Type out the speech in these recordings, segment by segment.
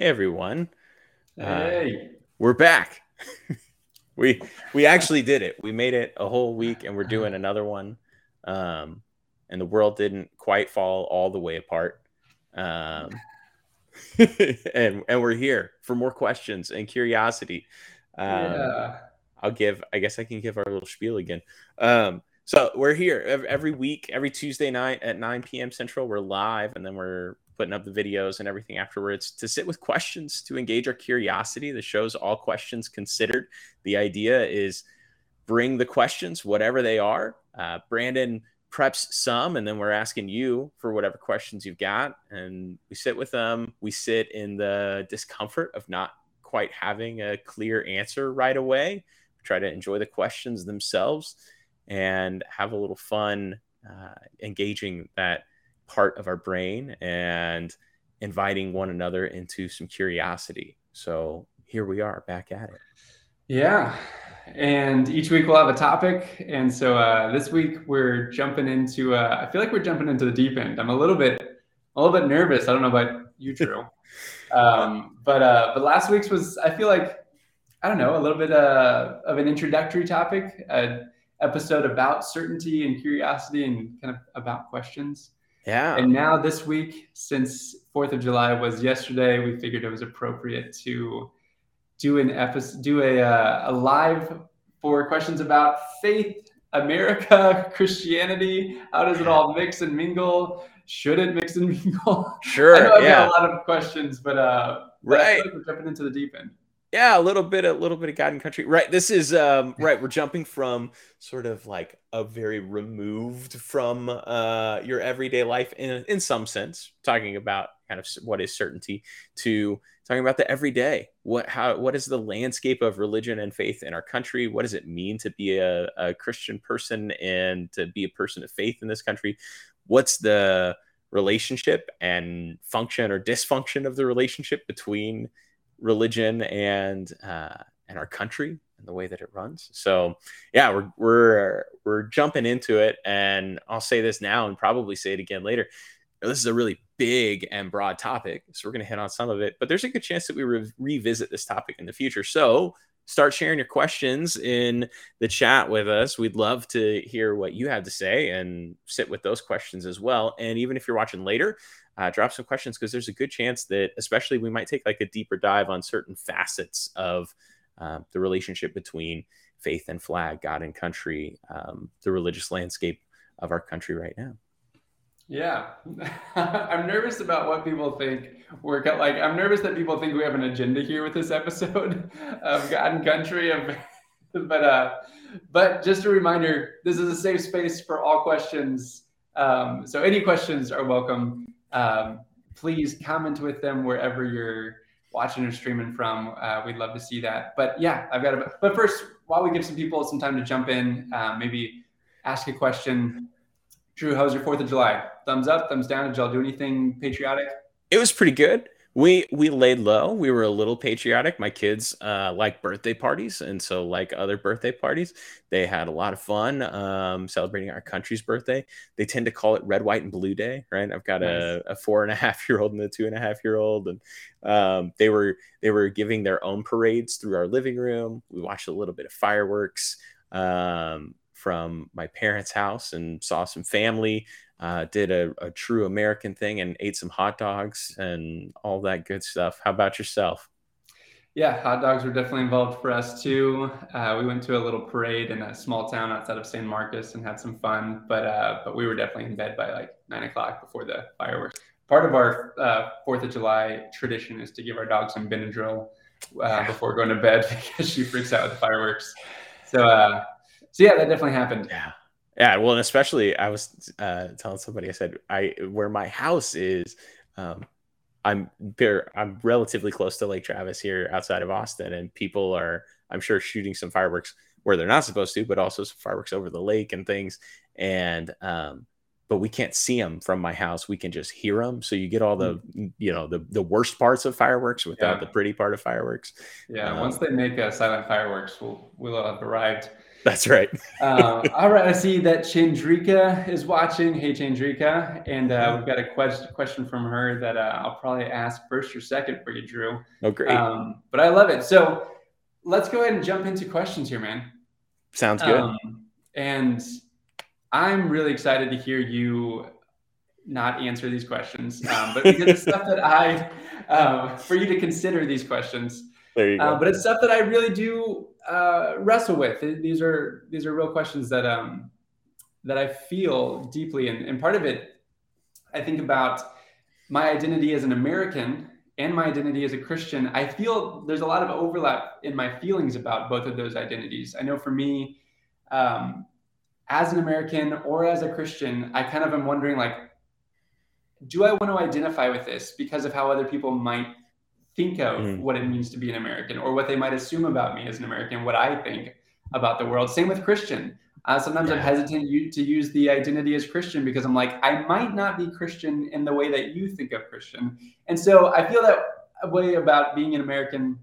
everyone. Hey. Uh, we're back. we we actually did it. We made it a whole week and we're doing another one. Um and the world didn't quite fall all the way apart. Um and and we're here for more questions and curiosity. Um, yeah. I'll give I guess I can give our little spiel again. Um so we're here every week, every Tuesday night at 9 p.m. Central. We're live, and then we're putting up the videos and everything afterwards to sit with questions to engage our curiosity. The show's all questions considered. The idea is bring the questions, whatever they are. Uh, Brandon preps some, and then we're asking you for whatever questions you've got, and we sit with them. We sit in the discomfort of not quite having a clear answer right away. We try to enjoy the questions themselves and have a little fun uh, engaging that part of our brain and inviting one another into some curiosity. So here we are back at it. Yeah. And each week we'll have a topic. And so uh, this week we're jumping into, uh, I feel like we're jumping into the deep end. I'm a little bit, a little bit nervous. I don't know about you, Drew. um, but, uh, but last week's was, I feel like, I don't know, a little bit uh, of an introductory topic. Uh, episode about certainty and curiosity and kind of about questions. Yeah. And now this week, since Fourth of July was yesterday, we figured it was appropriate to do an episode, do a uh, a live for questions about faith, America, Christianity. How does it all mix and mingle? Should it mix and mingle? Sure. I know I've yeah. got a lot of questions, but uh, right. Jumping into the deep end yeah a little bit a little bit of god and country. Right this is um right we're jumping from sort of like a very removed from uh your everyday life in in some sense talking about kind of what is certainty to talking about the everyday. What how what is the landscape of religion and faith in our country? What does it mean to be a, a christian person and to be a person of faith in this country? What's the relationship and function or dysfunction of the relationship between religion and uh, and our country and the way that it runs. So yeah, we're we're we're jumping into it, and I'll say this now and probably say it again later. This is a really big and broad topic, so we're going to hit on some of it. But there's a good chance that we re- revisit this topic in the future. So start sharing your questions in the chat with us. We'd love to hear what you have to say and sit with those questions as well. And even if you're watching later, uh, drop some questions because there's a good chance that, especially, we might take like a deeper dive on certain facets of uh, the relationship between faith and flag, God and country, um, the religious landscape of our country right now. Yeah, I'm nervous about what people think. We're like, I'm nervous that people think we have an agenda here with this episode of God and Country. Of, but uh, but just a reminder, this is a safe space for all questions. Um, so any questions are welcome um, please comment with them wherever you're watching or streaming from. Uh, we'd love to see that. But yeah, I've got a. But first, while we give some people some time to jump in, uh, maybe ask a question. Drew, how's your Fourth of July? Thumbs up, thumbs down. Did y'all do anything patriotic? It was pretty good we we laid low we were a little patriotic my kids uh, like birthday parties and so like other birthday parties they had a lot of fun um, celebrating our country's birthday they tend to call it red white and blue day right i've got nice. a, a, four and a half year old and a two and a half year old and um, they were they were giving their own parades through our living room we watched a little bit of fireworks um, from my parents house and saw some family uh, did a, a, true American thing and ate some hot dogs and all that good stuff. How about yourself? Yeah, hot dogs were definitely involved for us too. Uh, we went to a little parade in a small town outside of San Marcos and had some fun. But uh, but we were definitely in bed by like nine o'clock before the fireworks. Part of our uh, Fourth of July tradition is to give our dog some Benadryl uh, before going to bed because she freaks out with the fireworks. So uh, so yeah, that definitely happened. Yeah. Yeah, well, and especially I was uh, telling somebody I said I where my house is. Um, I'm there. I'm relatively close to Lake Travis here outside of Austin, and people are I'm sure shooting some fireworks where they're not supposed to, but also some fireworks over the lake and things. And um, but we can't see them from my house. We can just hear them. So you get all the mm. you know the the worst parts of fireworks without yeah. the pretty part of fireworks. Yeah, um, once they make a silent fireworks, we'll we'll have arrived. That's right. uh, all right. I see that Chandrika is watching. Hey, Chandrika. And uh, we've got a question question from her that uh, I'll probably ask first or second for you, Drew. Oh, great. Um, but I love it. So let's go ahead and jump into questions here, man. Sounds good. Um, and I'm really excited to hear you not answer these questions, um, but because it's stuff that I, uh, for you to consider these questions. There you go. Uh, but it's stuff that I really do uh, wrestle with. These are these are real questions that um, that I feel deeply, and, and part of it, I think about my identity as an American and my identity as a Christian. I feel there's a lot of overlap in my feelings about both of those identities. I know for me, um, as an American or as a Christian, I kind of am wondering like, do I want to identify with this because of how other people might think of mm. what it means to be an American or what they might assume about me as an American, what I think about the world. Same with Christian. Uh, sometimes yeah. I'm hesitant to use the identity as Christian because I'm like, I might not be Christian in the way that you think of Christian. And so I feel that way about being an American,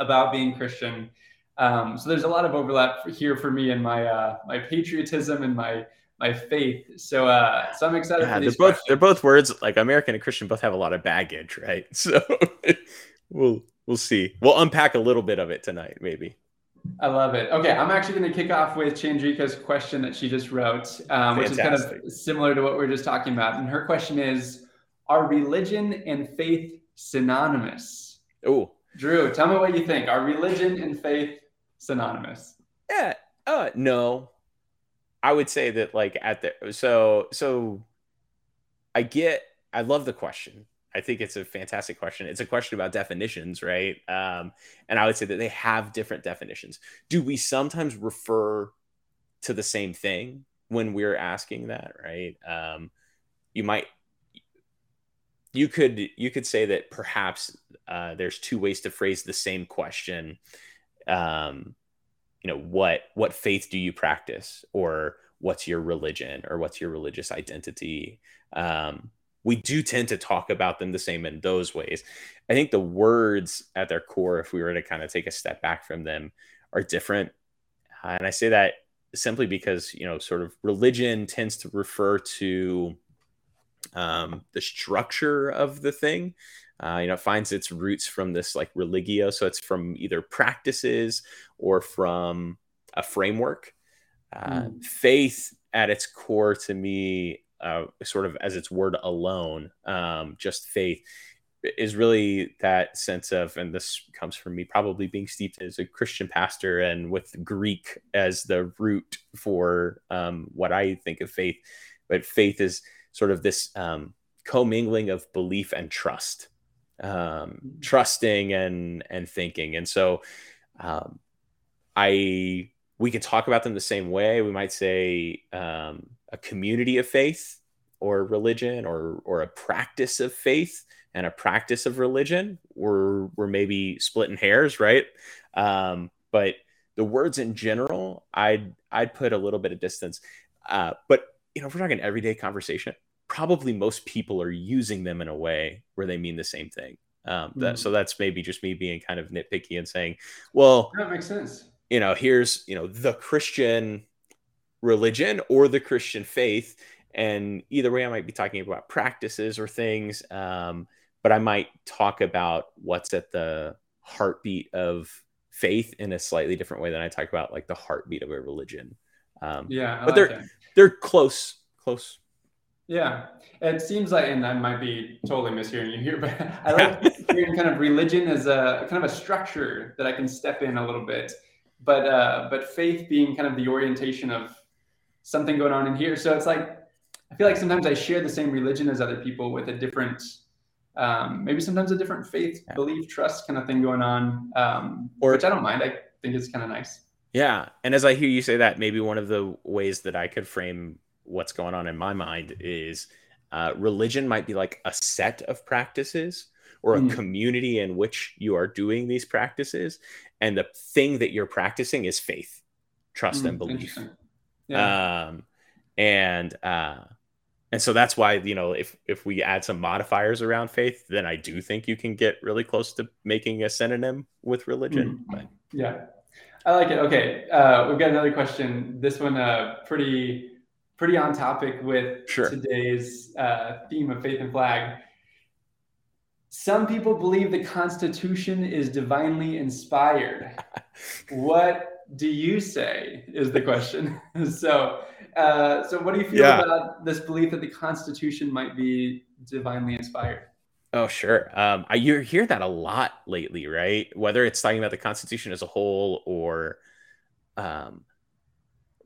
about being Christian. Um, so there's a lot of overlap here for me in my uh, my patriotism and my my faith. So uh, so I'm excited. Yeah, they're both questions. they're both words like American and Christian both have a lot of baggage, right? So we'll we'll see. We'll unpack a little bit of it tonight, maybe. I love it. Okay, I'm actually going to kick off with Chandrika's question that she just wrote, um, which is kind of similar to what we are just talking about. And her question is: Are religion and faith synonymous? Oh, Drew, tell me what you think. Are religion and faith synonymous? Yeah. Uh, no. I would say that like at the so so I get I love the question. I think it's a fantastic question. It's a question about definitions, right? Um, and I would say that they have different definitions. Do we sometimes refer to the same thing when we're asking that, right? Um, you might you could you could say that perhaps uh, there's two ways to phrase the same question um, you know what what faith do you practice? Or what's your religion? Or what's your religious identity? Um, we do tend to talk about them the same in those ways. I think the words at their core if we were to kind of take a step back from them are different. And i say that simply because you know sort of religion tends to refer to um, the structure of the thing uh, you know, finds its roots from this like religio. So it's from either practices or from a framework. Uh, mm. Faith at its core to me, uh, sort of as its word alone, um, just faith is really that sense of, and this comes from me probably being steeped as a Christian pastor and with Greek as the root for um, what I think of faith. But faith is sort of this um, commingling of belief and trust um, trusting and and thinking. And so, um, I we can talk about them the same way. We might say um, a community of faith, or religion, or or a practice of faith and a practice of religion. We're we're maybe splitting hairs, right? Um, but the words in general, I'd I'd put a little bit of distance. Uh, but you know, if we're talking everyday conversation, probably most people are using them in a way where they mean the same thing. Um, that, mm. So that's maybe just me being kind of nitpicky and saying, well, that makes sense. You know, here's you know the Christian religion or the Christian faith, and either way, I might be talking about practices or things, um, but I might talk about what's at the heartbeat of faith in a slightly different way than I talk about like the heartbeat of a religion. Um, yeah, I but like they're that. they're close, close yeah, it seems like, and I might be totally mishearing you here, but I like hearing kind of religion as a kind of a structure that I can step in a little bit, but uh, but faith being kind of the orientation of something going on in here. So it's like I feel like sometimes I share the same religion as other people with a different, um, maybe sometimes a different faith, yeah. belief, trust kind of thing going on, um, or which I don't mind. I think it's kind of nice. Yeah, and as I hear you say that, maybe one of the ways that I could frame what's going on in my mind is uh, religion might be like a set of practices or a mm. community in which you are doing these practices and the thing that you're practicing is faith trust mm, and belief yeah. um, and uh, and so that's why you know if if we add some modifiers around faith then i do think you can get really close to making a synonym with religion mm. yeah I like it. Okay, uh, we've got another question. This one, uh, pretty pretty on topic with Sure. today's uh, theme of faith and flag. Some people believe the Constitution is divinely inspired. what do you say? Is the question. so, uh, so what do you feel Yeah. about this belief that the Constitution might be divinely inspired? Oh, sure. Um, I you hear that a lot lately, right? Whether it's talking about the Constitution as a whole or um,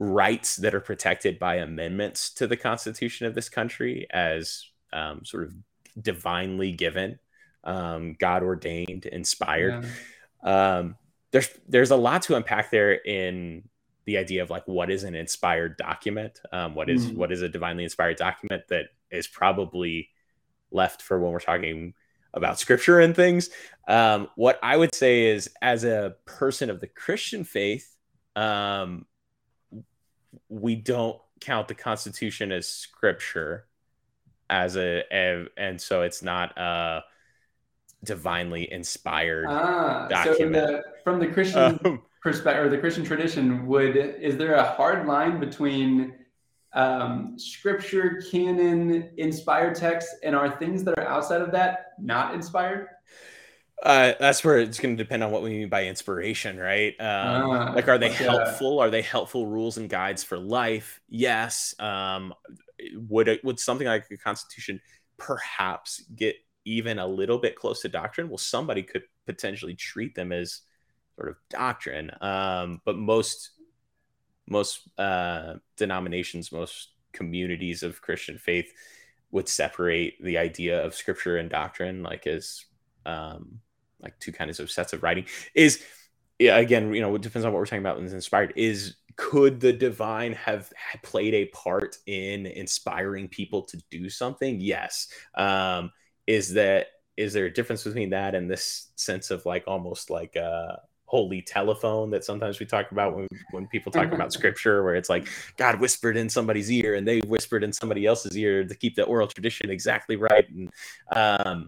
rights that are protected by amendments to the Constitution of this country as um, sort of divinely given, um, God ordained, inspired. Yeah. Um, there's there's a lot to unpack there in the idea of like what is an inspired document, um, what is Mm. what is a divinely inspired document that is probably left for when we're talking about scripture and things. Um, what I would say is, as a person of the Christian faith, um, we don't count the Constitution as scripture, as a, a and so it's not a divinely inspired. Ah, so document. the, from the Christian Um, perspective or the Christian tradition, would is there a hard line between um, scripture, canon, inspired texts, and are things that are outside of that not inspired? Uh, that's where it's going to depend on what we mean by inspiration, right? Um, Ah, like, are they helpful? Are they helpful rules and guides for life? Yes. Um, would it, would something like a Constitution perhaps get even a little bit close to doctrine? Well, somebody could potentially treat them as sort of doctrine. Um, but most most uh, denominations, most communities of Christian faith would separate the idea of scripture and doctrine, like as um, like two kinds of sets of writing. Is yeah, again, you know, it depends on what we're talking about. When it's inspired, is could the divine have played a part in inspiring people to do something? Yes. Um, is that is there a difference between that and this sense of like almost like a holy telephone that sometimes we talk about when when people talk about scripture where it's like god whispered in somebody's ear and they whispered in somebody else's ear to keep the oral tradition exactly right and um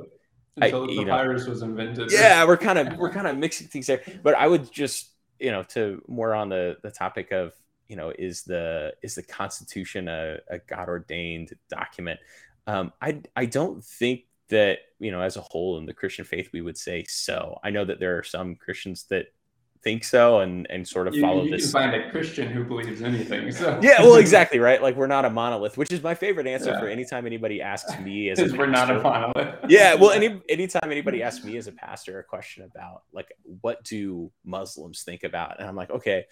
I- Until the you know, was invented. yeah we're kind of we're kind of mixing things there. But i would just you know to more on the the topic of you know is the is the constitution a, a god ordained document? Um i i don't think that you know as a whole in the christian faith we would say so. I know that there are some christians that think so and and sort of You, follow you this can find a Christian who believes anything. So yeah well exactly right like we're not a monolith which is my favorite answer Yeah. for anytime anybody asks me as a Because we're not a monolith. yeah well any anytime anybody asks me as a pastor a question about like what do muslims think about and i'm like okay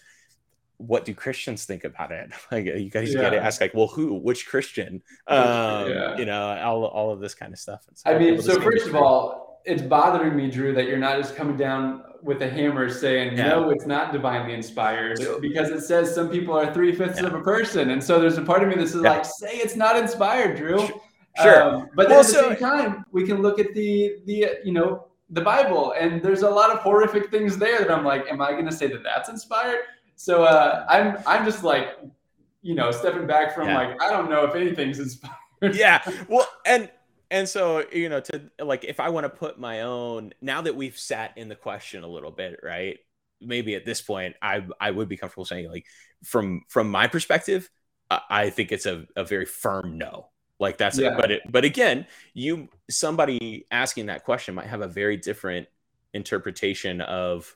what do christians think about it like you guys gotta ask like well who which christian um Yeah. you know all, all of this kind of stuff And I mean, so first of all, it's bothering me, Drew, that you're not just coming down with a hammer saying, Yeah. no, it's not divinely inspired because it says some people are three fifths Yeah. of a person. And so there's a part of me that's Yeah. like, say it's not inspired, Drew. Sure. Um, but Well, at the so- same time, we can look at the, the, you know, the Bible and there's a lot of horrific things there that I'm like, am I going to say that that's inspired? So uh, I'm, I'm just like, you know, stepping back from like, I don't know if anything's inspired. yeah well and and so you know to like if i want to put my own now that we've sat in the question a little bit right maybe at this point i i would be comfortable saying like from from my perspective i, I think it's a, a very firm no like that's Yeah. it but it but again you somebody asking that question might have a very different interpretation of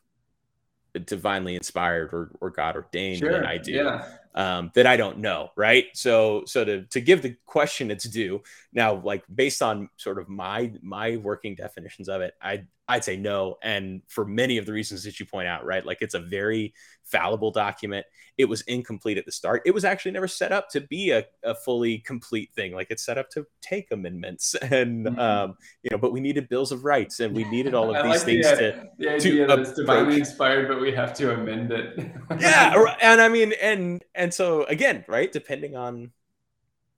divinely inspired or, or god ordained than i do Yeah. um, that I don't know, right? So, so to to give the question its due, now, like based on sort of my my working definitions of it, I I'd say no, and for many of the reasons that you point out, right? Like it's a very fallible document. It was incomplete at the start. It was actually never set up to be a, a fully complete thing. Like it's set up to take amendments, and Mhm. um, you know, but we needed bills of rights, and we needed all I of these like things the, to the idea that it's divinely inspired, but we have to amend it. yeah and i mean and and so again right depending on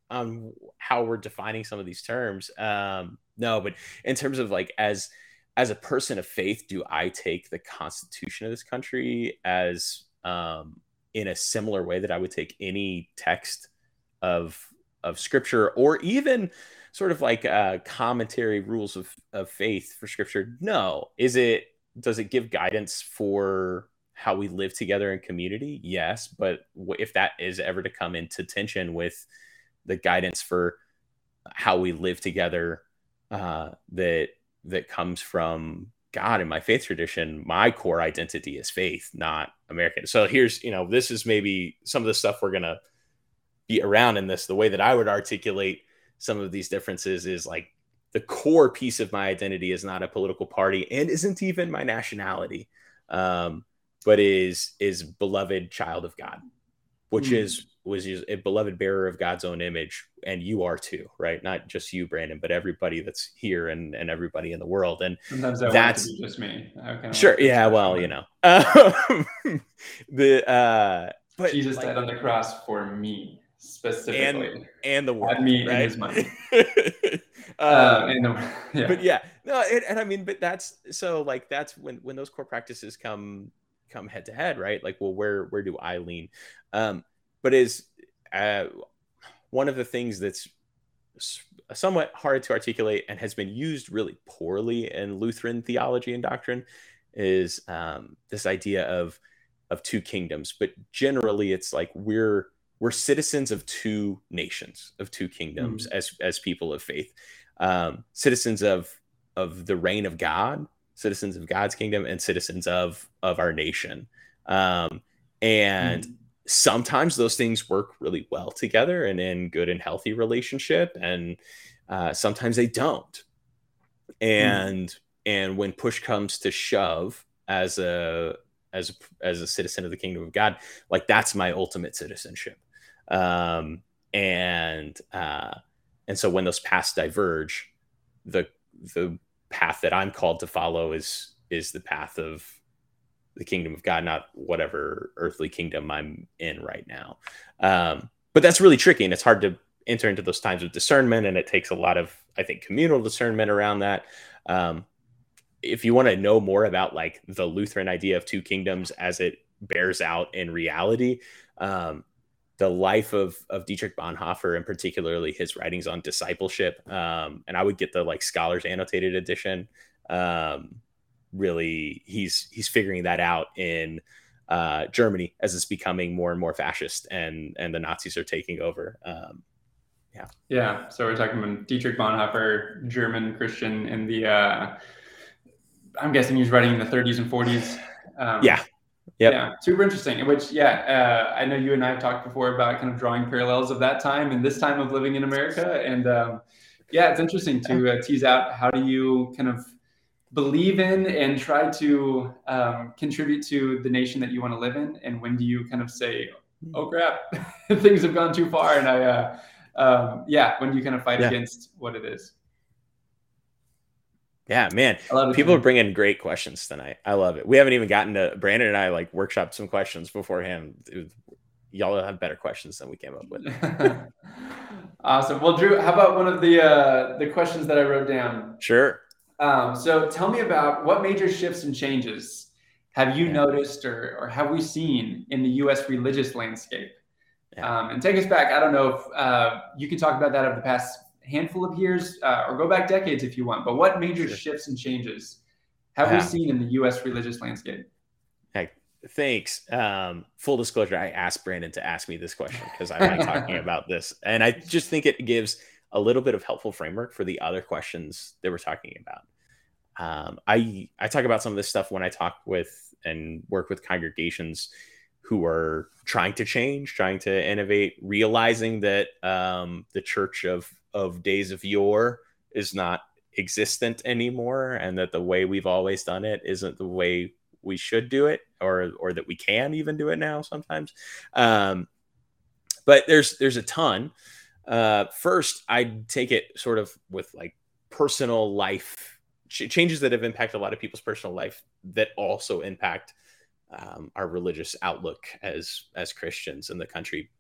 on how we're defining some of these terms. Um no but in terms of like as as a person of faith do i take the constitution of this country as um in a similar way that i would take any text of of scripture or even sort of like uh commentary rules of of faith for scripture? No. Is it does it give guidance for how we live together in community? Yes but if that is ever to come into tension with the guidance for how we live together uh, that that comes from God and my faith tradition, my core identity is faith, not American. So here's, you know, this is maybe some of the stuff we're gonna be around in this. The way that I would articulate some of these differences is like the core piece of my identity is not a political party and isn't even my nationality, um, but is is beloved child of God, which mm. is was a beloved bearer of God's own image, and you are too, right? Not just you, Brandon, but everybody that's here and, and everybody in the world. And sometimes I that's just me. Sure, yeah. Well, you know, um, the uh, but Jesus like, died on the cross for me specifically, and and the world, and me right? in His money. uh, uh, the, yeah. But yeah, no, it, and I mean, but that's so like that's when when those core practices come come head to head, right? Like, well, where where do I lean? Um, but is uh, one of the things that's somewhat hard to articulate and has been used really poorly in Lutheran theology and doctrine is um, this idea of of two kingdoms. But generally, it's like we're we're citizens of two nations, of two kingdoms, mm. as as people of faith, um, citizens of of the reign of God, citizens of God's kingdom, and citizens of of our nation. Um, and mm sometimes those things work really well together and in good and healthy relationship and uh, sometimes they don't hmm. and mm. and when push comes to shove as a as a, as a citizen of the kingdom of god like that's my ultimate citizenship um and uh and so when those paths diverge the the path that i'm called to follow is is the path of the kingdom of God, not whatever earthly kingdom I'm in right now. Um, but that's really tricky, and it's hard to enter into those times of discernment, and it takes a lot of, I think, communal discernment around that. Um, if you want to know more about like the Lutheran idea of two kingdoms as it bears out in reality, um, the life of of Dietrich Bonhoeffer and particularly his writings on discipleship, um, and I would get the like scholars annotated edition. Um, really he's he's figuring that out in uh, Germany as it's becoming more and more fascist and and the Nazis are taking over. Um, yeah. Yeah. So we're talking about Dietrich Bonhoeffer, German Christian in the. Uh, I'm guessing he was writing in the 30s and 40s. Um, yeah. Yep. Yeah, super interesting. Which, yeah, uh, I know you and I have talked before about kind of drawing parallels of that time and this time of living in America. And um, yeah, it's interesting to uh, tease out how do you kind of believe in and try to um, contribute to the nation that you want to live in? And when do you kind of say, oh crap, things have gone too far? And I, uh, um, yeah, when do you kind of fight yeah. against what it is? Yeah, man. People are bringing great questions tonight. I love it. We haven't even gotten to Brandon and I like workshopped some questions beforehand. Y'all have better questions than we came up with. awesome. Well, Drew, how about one of the uh, the questions that I wrote down? Sure. Um, so tell me about what major shifts and changes have you noticed or, or have we seen in the U.S. religious landscape? Yeah. Um, and take us back. I don't know if uh, you can talk about that over the past handful of years uh, or go back decades if you want. But what major sure. shifts and changes have yeah. we seen in the U.S. religious landscape? Hey, thanks. Um, full disclosure, I asked Brandon to ask me this question because I like talking about this, and I just think it gives a little bit of helpful framework for the other questions that we're talking about. Um, I I talk about some of this stuff when I talk with and work with congregations who are trying to change, trying to innovate, realizing that um, the church of of days of yore is not existent anymore, and that the way we've always done it isn't the way we should do it, or or that we can even do it now sometimes. Um, but there's there's a ton. Uh, first, I'd take it sort of with like personal life ch- changes that have impacted a lot of people's personal life that also impact um, our religious outlook as as Christians in the country.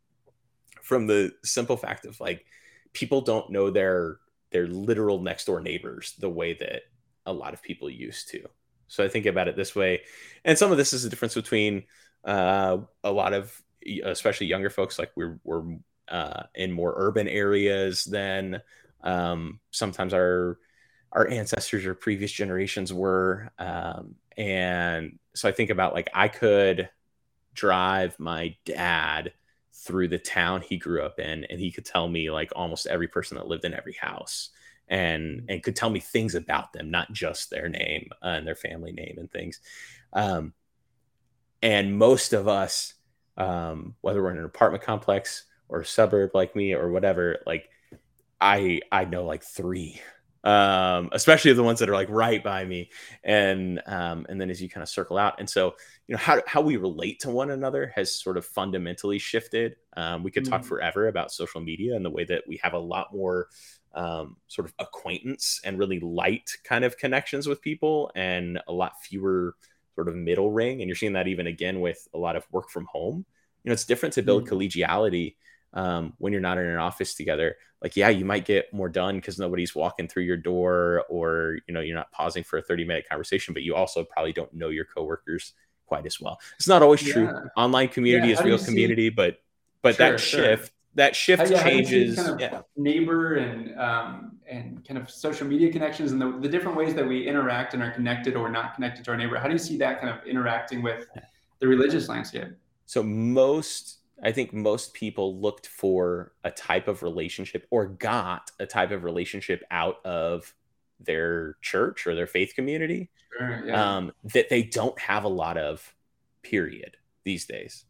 From the simple fact of like people don't know their their literal next door neighbors the way that a lot of people used to. So I think about it this way, and some of this is the difference between uh, a lot of especially younger folks like we're we're uh, in more urban areas than um, sometimes our our ancestors or previous generations were. Um, and so I think about like I could drive my dad through the town he grew up in and he could tell me like almost every person that lived in every house and and could tell me things about them not just their name uh, and their family name and things um, and most of us um, whether we're in an apartment complex or suburb like me or whatever like i i know like three um, especially the ones that are like right by me. And um, and then as you kind of circle out, and so you know how how we relate to one another has sort of fundamentally shifted. Um, we could mm-hmm. talk forever about social media and the way that we have a lot more um, sort of acquaintance and really light kind of connections with people, and a lot fewer sort of middle ring. And you're seeing that even again with a lot of work from home. You know, it's different to build mm-hmm. collegiality um, when you're not in an office together like yeah you might get more done because nobody's walking through your door or you know you're not pausing for a 30 minute conversation but you also probably don't know your coworkers quite as well it's not always true yeah. online community yeah, is real community see... but but sure, that sure. shift that shift yeah, changes kind of yeah. neighbor and um, and kind of social media connections and the, the different ways that we interact and are connected or not connected to our neighbor how do you see that kind of interacting with the religious landscape so most I think most people looked for a type of relationship or got a type of relationship out of their church or their faith community sure, yeah. um, that they don't have a lot of, period, these days.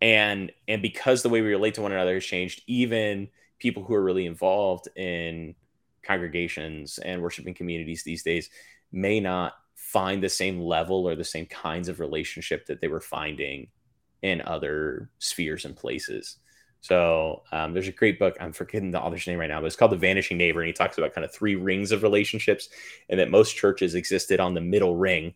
And and because the way we relate to one another has changed, even people who are really involved in congregations and worshiping communities these days may not find the same level or the same kinds of relationship that they were finding in other spheres and places. So um, there's a great book. I'm forgetting the author's name right now, but it's called The Vanishing Neighbor, and he talks about kind of three rings of relationships, and that most churches existed on the middle ring,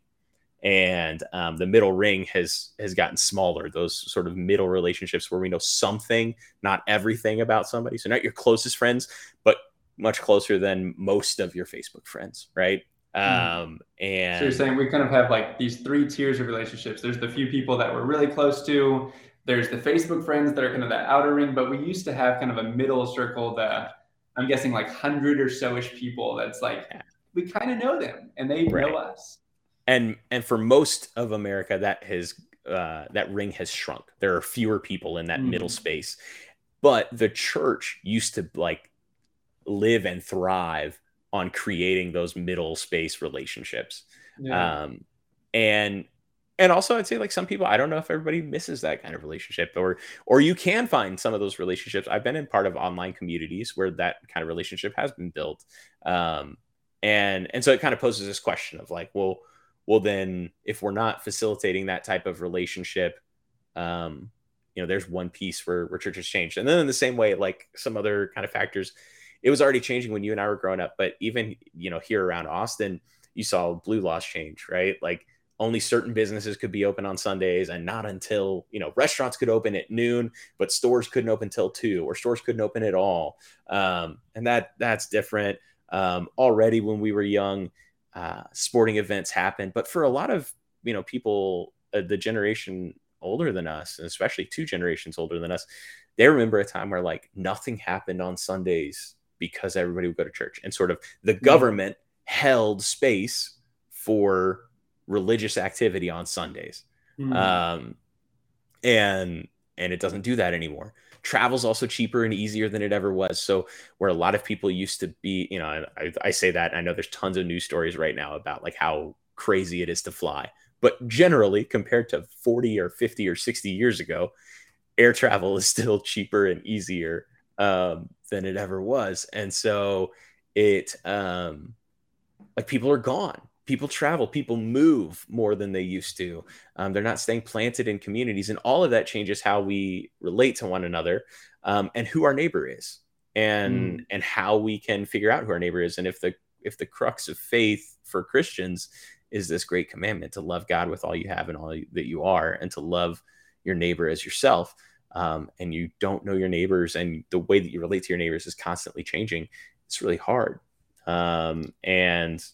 and um, the middle ring has has gotten smaller. Those sort of middle relationships where we know something, not everything about somebody. So not your closest friends, but much closer than most of your Facebook friends, right? Hmm. Um, and so you're saying we kind of have like these three tiers of relationships. There's the few people that we're really close to. There's the Facebook friends that are kind of the outer ring, but we used to have kind of a middle circle. The I'm guessing like hundred or so ish people. That's like we kind of know them and they right. know us. And and for most of America, that has uh, that ring has shrunk. There are fewer people in that mm. middle space, but the church used to like live and thrive on creating those middle space relationships. Yeah. Um, and and also I'd say like some people I don't know if everybody misses that kind of relationship or or you can find some of those relationships. I've been in part of online communities where that kind of relationship has been built. Um, and and so it kind of poses this question of like, well, well then if we're not facilitating that type of relationship, um, you know, there's one piece where where church has changed. And then in the same way, like some other kind of factors, it was already changing when you and I were growing up. But even you know here around Austin, you saw blue laws change, right? Like only certain businesses could be open on Sundays and not until, you know, restaurants could open at noon, but stores couldn't open till two or stores couldn't open at all. Um, and that that's different. Um, already when we were young, uh, sporting events happened, but for a lot of, you know, people, uh, the generation older than us, and especially two generations older than us, they remember a time where like nothing happened on Sundays because everybody would go to church and sort of the government held space for religious activity on Sundays. Mm-hmm. Um, and and it doesn't do that anymore. Travel's also cheaper and easier than it ever was. So where a lot of people used to be, you know, I, I say that I know there's tons of news stories right now about like how crazy it is to fly. But generally, compared to 40 or 50 or 60 years ago, air travel is still cheaper and easier um, than it ever was. And so it, um, like people are gone. People travel, people move more than they used to. Um, they're not staying planted in communities. And all of that changes how we relate to one another um, and who our neighbor is and mm. and how we can figure out who our neighbor is. And if the if the crux of faith for Christians is this great commandment to love God with all you have and all that you are and to love your neighbor as yourself, um, and you don't know your neighbors and the way that you relate to your neighbors is constantly changing it's really hard. Um, and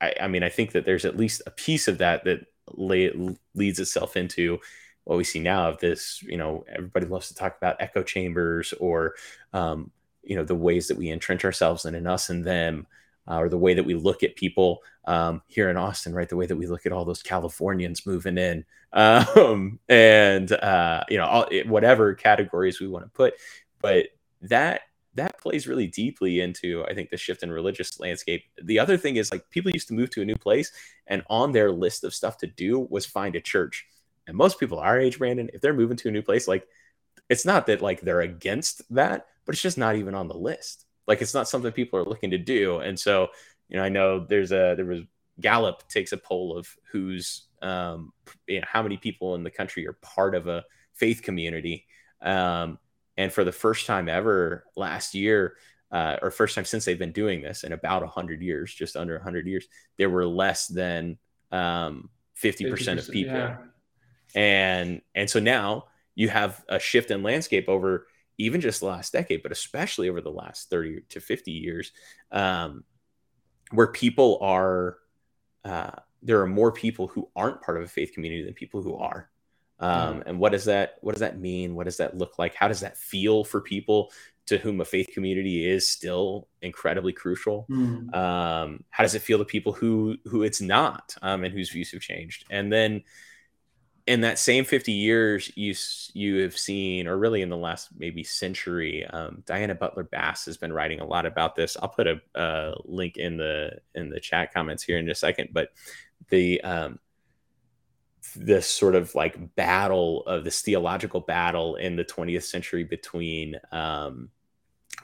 I, I, mean i think that there's at least a piece of that that lay, leads itself into what we see now of this you know everybody loves to talk about echo chambers or um, you know the ways that we entrench ourselves in an us and them uh, or the way that we look at people um, here in Austin, right? The way that we look at all those Californians moving in, um, and uh, you know, all, whatever categories we want to put, but that that plays really deeply into I think the shift in religious landscape. The other thing is like people used to move to a new place, and on their list of stuff to do was find a church. And most people our age, Brandon, if they're moving to a new place, like it's not that like they're against that, but it's just not even on the list. Like it's not something people are looking to do. And so, you know, I know there's a there was Gallup takes a poll of who's um, you know how many people in the country are part of a faith community. Um, and for the first time ever last year, uh, or first time since they've been doing this in about 100 years, just under 100 years, there were less than um, 50%, 50% of people. Yeah. And and so now you have a shift in landscape over even just the last decade, but especially over the last 30 to 50 years, um, where people are, uh, there are more people who aren't part of a faith community than people who are. Um, and what does that what does that mean? What does that look like? How does that feel for people to whom a faith community is still incredibly crucial? Mm. Um, how does it feel to people who who it's not um, and whose views have changed? And then in that same 50 years you you have seen or really in the last maybe century um, diana butler bass has been writing a lot about this. I'll put a, link in the in the chat comments here in a second but the um, this sort of like battle of this theological battle in the 20th century between um,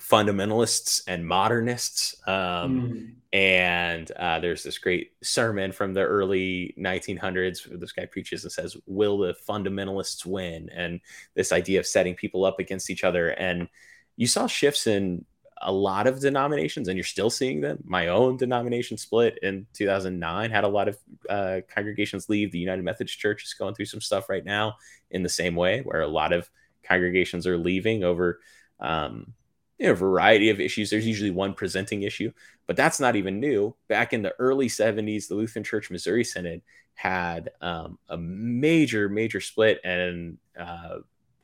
fundamentalists and modernists. Um, mm. And uh, there's this great sermon from the early 1900s where this guy preaches and says, Will the fundamentalists win? And this idea of setting people up against each other. And you saw shifts in a lot of denominations, and you're still seeing them. My own denomination split in 2009 had a lot of uh, congregations leave. The United Methodist Church is going through some stuff right now in the same way, where a lot of congregations are leaving over um, you know, a variety of issues. There's usually one presenting issue, but that's not even new. Back in the early 70s, the Lutheran Church Missouri Synod had um, a major, major split, and uh,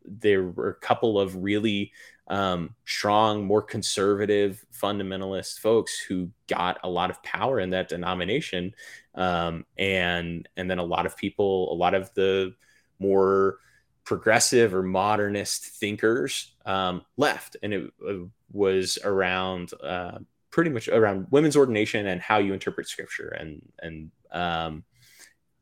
there were a couple of really um, strong, more conservative fundamentalist folks who got a lot of power in that denomination, um, and and then a lot of people, a lot of the more progressive or modernist thinkers um, left, and it, it was around uh, pretty much around women's ordination and how you interpret scripture, and and um,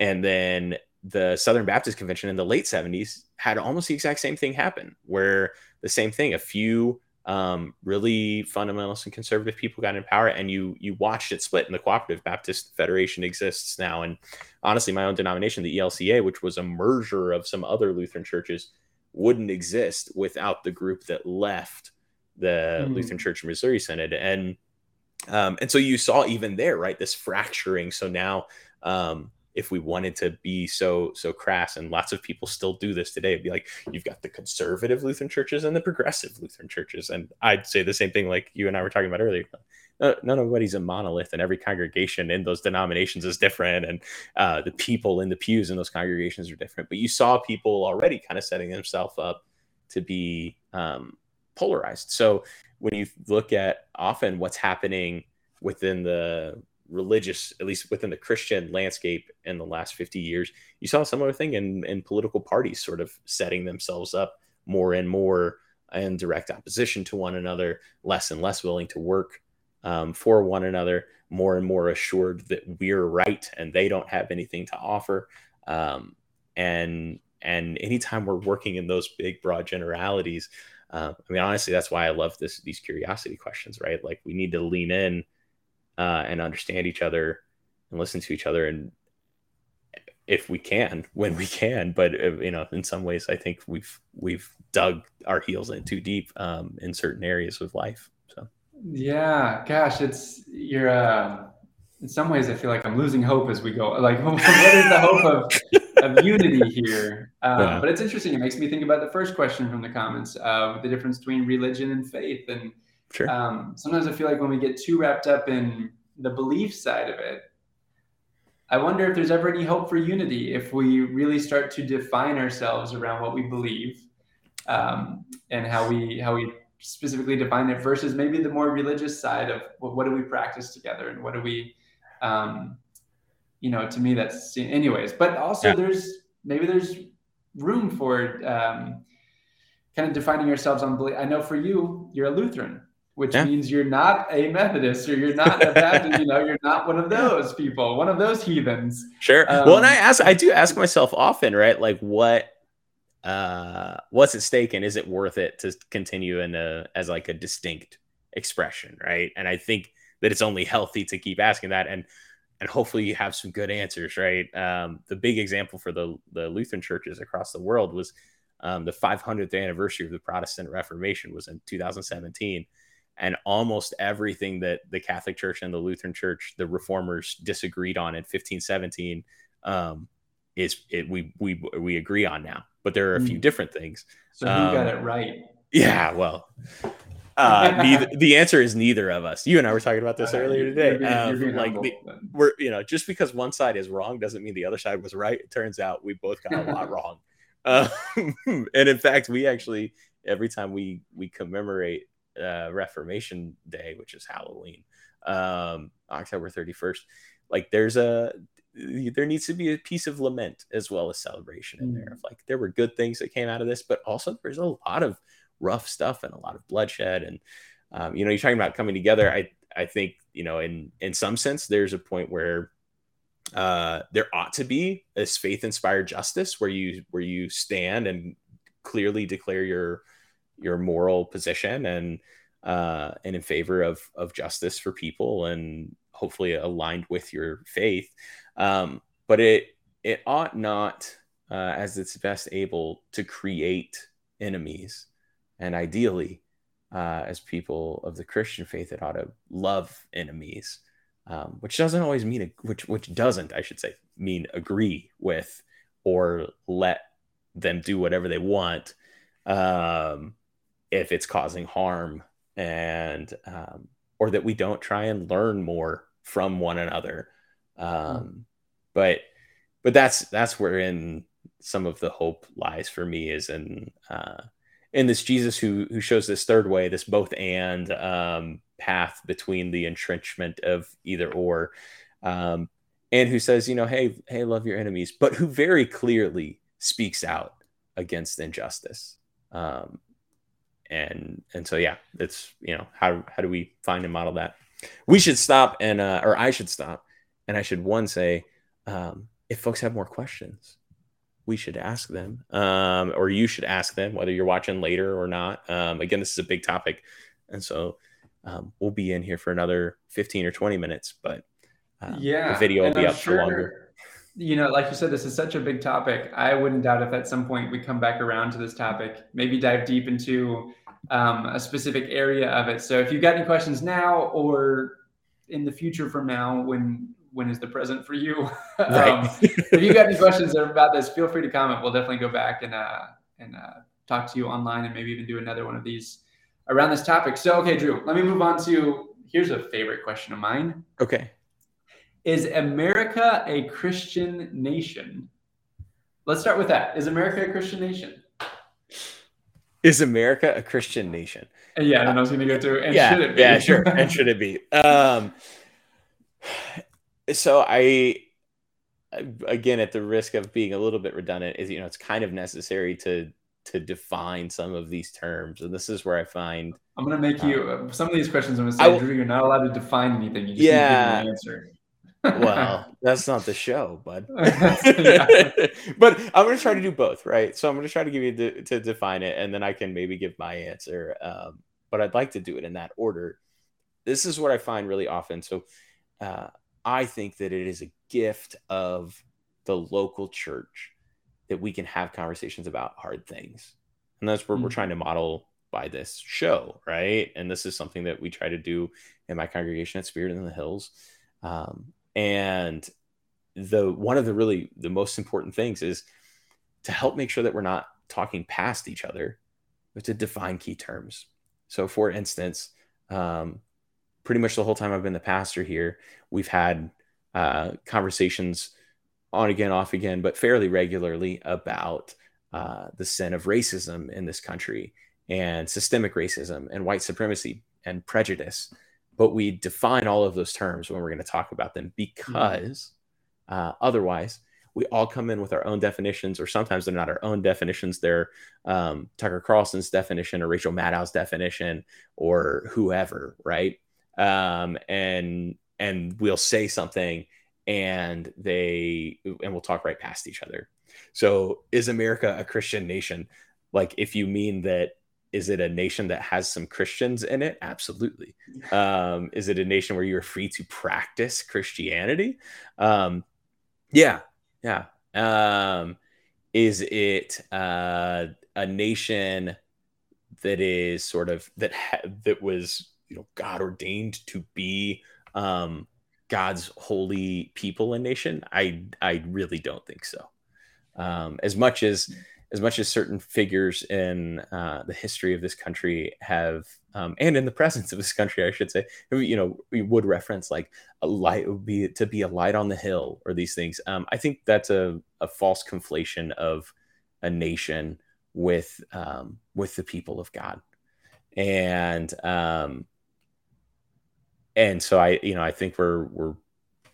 and then the Southern Baptist Convention in the late 70s had almost the exact same thing happen, where the same thing, a few um, really fundamentalist and conservative people got in power, and you you watched it split. And the Cooperative Baptist Federation exists now, and honestly, my own denomination, the ELCA, which was a merger of some other Lutheran churches, wouldn't exist without the group that left the mm. Lutheran Church Missouri Synod, and um, and so you saw even there, right, this fracturing. So now um, if we wanted to be so so crass and lots of people still do this today it'd be like you've got the conservative lutheran churches and the progressive lutheran churches. And i'd say the same thing like you and i were talking about earlier. Uh, none everybody's a monolith and every congregation in those denominations is different and uh, the people in the pews in those congregations are different. But you saw people already kind of setting themselves up to be um, polarized. So when you look at often what's happening within the religious, at least within the Christian landscape in the last 50 years, you saw a similar thing in, in political parties sort of setting themselves up more and more in direct opposition to one another, less and less willing to work um, for one another, more and more assured that we're right and they don't have anything to offer. Um, and and anytime we're working in those big broad generalities, uh, I mean, honestly, that's why I love this these curiosity questions, right? Like we need to lean in uh, and understand each other and listen to each other and if we can when we can. But uh, you know in some ways i think we've we've dug our heels in too deep um, in certain areas of life so. Yeah gosh it's you're uh, in some ways i feel like i'm losing hope as we go like what is the hope of, of unity here? Um, yeah. but it's interesting it makes me think about the first question from the comments uh, the difference between religion and faith and Sure. Um, sometimes I feel like when we get too wrapped up in the belief side of it, I wonder if there's ever any hope for unity if we really start to define ourselves around what we believe um, and how we how we specifically define it versus maybe the more religious side of well, what do we practice together and what do we um, you know to me that's anyways but also yeah. there's maybe there's room for um, kind of defining yourselves on belief i know for you you're a lutheran which yeah. means you're not a methodist or you're not a baptist you know you're not one of those people one of those heathens. Sure. Um, well and i ask i do ask myself often right like what uh what's at stake and is it worth it to continue in a as like a distinct expression right? And i think that it's only healthy to keep asking that and and hopefully you have some good answers right? Um the big example for the the lutheran churches across the world was um, the 500th anniversary of the protestant reformation was in 2017 and almost everything that the catholic church and the lutheran church the reformers disagreed on in 1517 um is it we we we agree on now but there are a few hmm. different things. So um, got it right? Yeah, well, uh, neither, the answer is neither of us. You and I were talking about this uh, earlier today. You're being, um, you're like the, we're you know just because one side is wrong doesn't mean the other side was right. It turns out we both got a lot wrong. Uh, and in fact, we actually every time we we commemorate uh, Reformation Day, which is Halloween, um, October thirty first, like there's a there needs to be a piece of lament as well as celebration in there. Mm. Like there were good things that came out of this, but also there's a lot of rough stuff and a lot of bloodshed. And um, you know, you're talking about coming together. I I think you know, in in some sense, there's a point where uh, there ought to be this faith inspired justice where you where you stand and clearly declare your your moral position and uh, and in favor of of justice for people and hopefully aligned with your faith. Um, but it it ought not, uh, as it's best able, to create enemies. And ideally, uh, as people of the Christian faith, it ought to love enemies, um, which doesn't always mean which which doesn't, I should say, mean agree with or let them do whatever they want um, if it's causing harm and um, or that we don't try and learn more from one another. Um, mm but but that's that's where in some of the hope lies for me is in uh, in this Jesus who who shows this third way, this both and um, path between the entrenchment of either or, um, and who says, you know, hey, hey, love your enemies, but who very clearly speaks out against injustice. Um, and and so yeah, it's you know how how do we find and model that? We should stop and uh, or I should stop, and I should one say um, if folks have more questions, we should ask them, um, or you should ask them, whether you're watching later or not. Um, again, this is a big topic, and so um, we'll be in here for another 15 or 20 minutes, but uh, yeah, the video will be I'm up sure, for longer. You know, like you said, this is such a big topic. I wouldn't doubt if at some point we come back around to this topic, maybe dive deep into um, a specific area of it. So if you've got any questions now or in the future from now, when when is the present for you? Right. um, if you've got any questions about this, feel free to comment. We'll definitely go back and uh, and uh, talk to you online and maybe even do another one of these around this topic. So, okay, Drew, let me move on to here's a favorite question of mine. Okay. Is America a Christian nation? Let's start with that. Is America a Christian nation? Is America a Christian nation? Yeah, and I was going to go to and yeah, should it be? Yeah, sure. and should it be? Um, so I again at the risk of being a little bit redundant is you know it's kind of necessary to to define some of these terms and this is where i find i'm going to make um, you some of these questions i'm going to say drew you're not allowed to define anything you just yeah, need to give an answer well that's not the show bud but i'm going to try to do both right so i'm going to try to give you the, to define it and then i can maybe give my answer um, but i'd like to do it in that order this is what i find really often so uh, I think that it is a gift of the local church that we can have conversations about hard things. And that's what mm-hmm. we're mm. trying to model by this show, right? And this is something that we try to do in my congregation at Spirit in the Hills. Um, and the one of the really the most important things is to help make sure that we're not talking past each other, but to define key terms. So, for instance, um, pretty much the whole time I've been the pastor here, we've had uh, conversations on again, off again, but fairly regularly about uh, the sin of racism in this country and systemic racism and white supremacy and prejudice. But we define all of those terms when we're going to talk about them because uh, otherwise, we all come in with our own definitions, or sometimes they're not our own definitions. They're um, Tucker Carlson's definition, or Rachel Maddow's definition, or whoever, right? Um, and and we'll say something, and they and we'll talk right past each other. So, is America a Christian nation? Like, if you mean that is it a nation that has some Christians in it? Absolutely. Um, is it a nation where you're free to practice Christianity? Um, yeah, yeah. Um, is it uh, a nation that is sort of that ha- that was you know God ordained to be um, God's holy people and nation? I I really don't think so. Um, as much as as much as certain figures in uh, the history of this country have, um, and in the presence of this country, I should say, you know, we would reference like a light would be to be a light on the hill or these things. Um, I think that's a, a false conflation of a nation with um, with the people of God, and um, and so I, you know, I think we're we're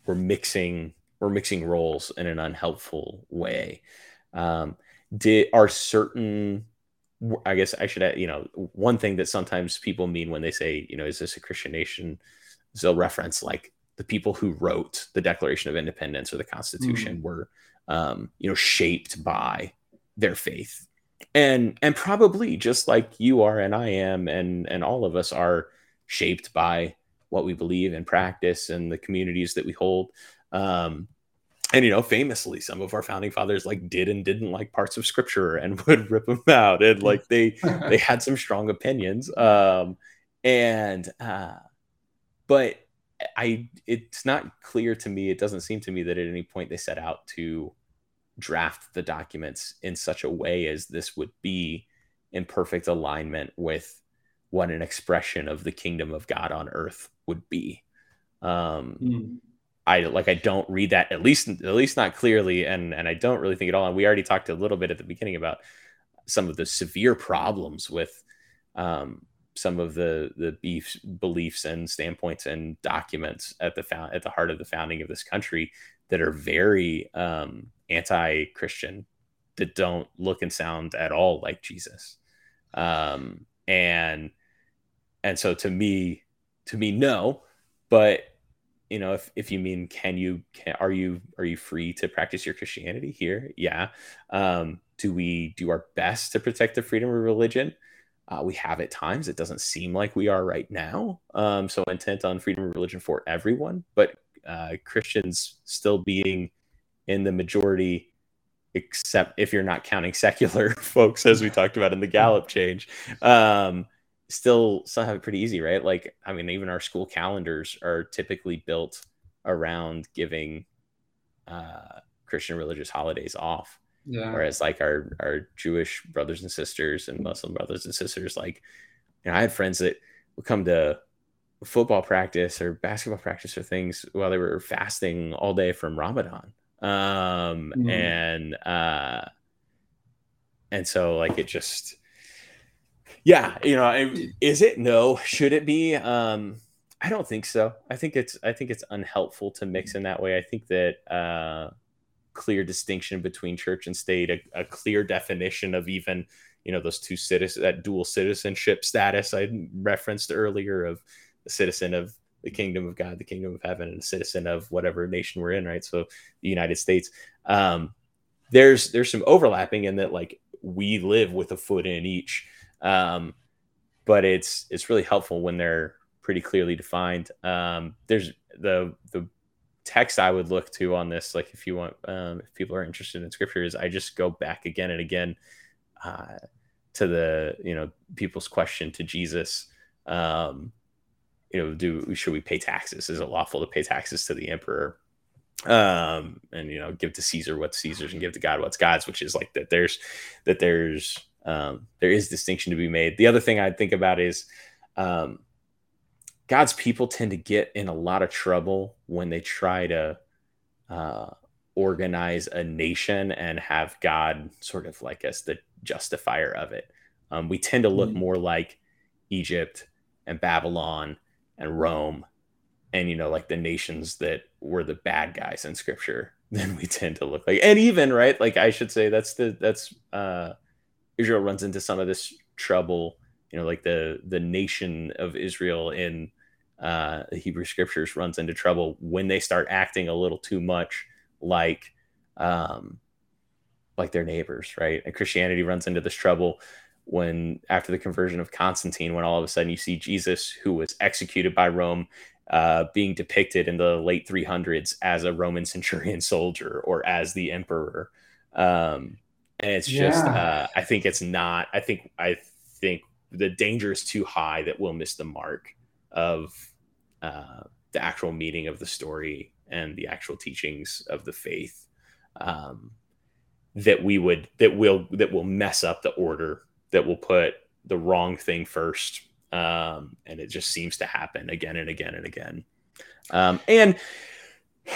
we're mixing we're mixing roles in an unhelpful way. Um, did are certain i guess i should add, you know one thing that sometimes people mean when they say you know is this a christian nation they'll reference like the people who wrote the declaration of independence or the constitution mm. were um, you know shaped by their faith and and probably just like you are and i am and and all of us are shaped by what we believe and practice and the communities that we hold um, and you know famously some of our founding fathers like did and didn't like parts of scripture and would rip them out and like they they had some strong opinions um and uh but i it's not clear to me it doesn't seem to me that at any point they set out to draft the documents in such a way as this would be in perfect alignment with what an expression of the kingdom of god on earth would be. Um mm I like I don't read that at least at least not clearly, and and I don't really think at all. And we already talked a little bit at the beginning about some of the severe problems with um, some of the the beefs, beliefs and standpoints and documents at the found at the heart of the founding of this country that are very um, anti-Christian, that don't look and sound at all like Jesus, um, and and so to me, to me, no, but you know if, if you mean can you can, are you are you free to practice your christianity here? Yeah. Um, do we do our best to protect the freedom of religion? Uh, we have at times. It doesn't seem like we are right now. Um, so intent on freedom of religion for everyone but uh, christians still being in the majority except if you're not counting secular folks as we talked about in the gallup change. Um, still still have it pretty easy, right? Like, I mean, even our school calendars are typically built around giving uh, Christian religious holidays off. Yeah. Whereas like our our Jewish brothers and sisters and Muslim brothers and sisters, like, you know, I had friends that would come to football practice or basketball practice or things while they were fasting all day from Ramadan. Um, mm. and uh, and so like it just yeah, you know, is it no? Should it be? Um, I don't think so. I think it's I think it's unhelpful to mix in that way. I think that uh, clear distinction between church and state, a, a clear definition of even you know those two citizens, that dual citizenship status I referenced earlier of a citizen of the kingdom of God, the kingdom of heaven, and a citizen of whatever nation we're in, right? So the United States. Um, there's there's some overlapping in that like we live with a foot in each um, but it's it's really helpful when they're pretty clearly defined. Um, there's the the text I would look to on this, like if you want, um, if people are interested in scripture, is I just go back again and again uh, to the you know people's question to Jesus. Um, you know, do should we pay taxes? Is it lawful to pay taxes to the emperor? Um, and you know, give to Caesar what's Caesar's and give to God what's God's, which is like that. There's that there's um, there is distinction to be made. The other thing I'd think about is um, God's people tend to get in a lot of trouble when they try to uh, organize a nation and have God sort of like as the justifier of it. Um, we tend to look mm-hmm. more like Egypt and Babylon and Rome and you know like the nations that were the bad guys in scripture than we tend to look like and even right like i should say that's the that's uh israel runs into some of this trouble you know like the the nation of israel in uh the hebrew scriptures runs into trouble when they start acting a little too much like um like their neighbors right and christianity runs into this trouble when after the conversion of constantine when all of a sudden you see jesus who was executed by rome uh, being depicted in the late 300s as a Roman centurion soldier or as the emperor. Um, and it's just, yeah. uh, I think it's not, I think, I think the danger is too high that we'll miss the mark of uh, the actual meaning of the story and the actual teachings of the faith. Um, that we would, that will, that will mess up the order, that will put the wrong thing first um, and it just seems to happen again and again and again. Um, and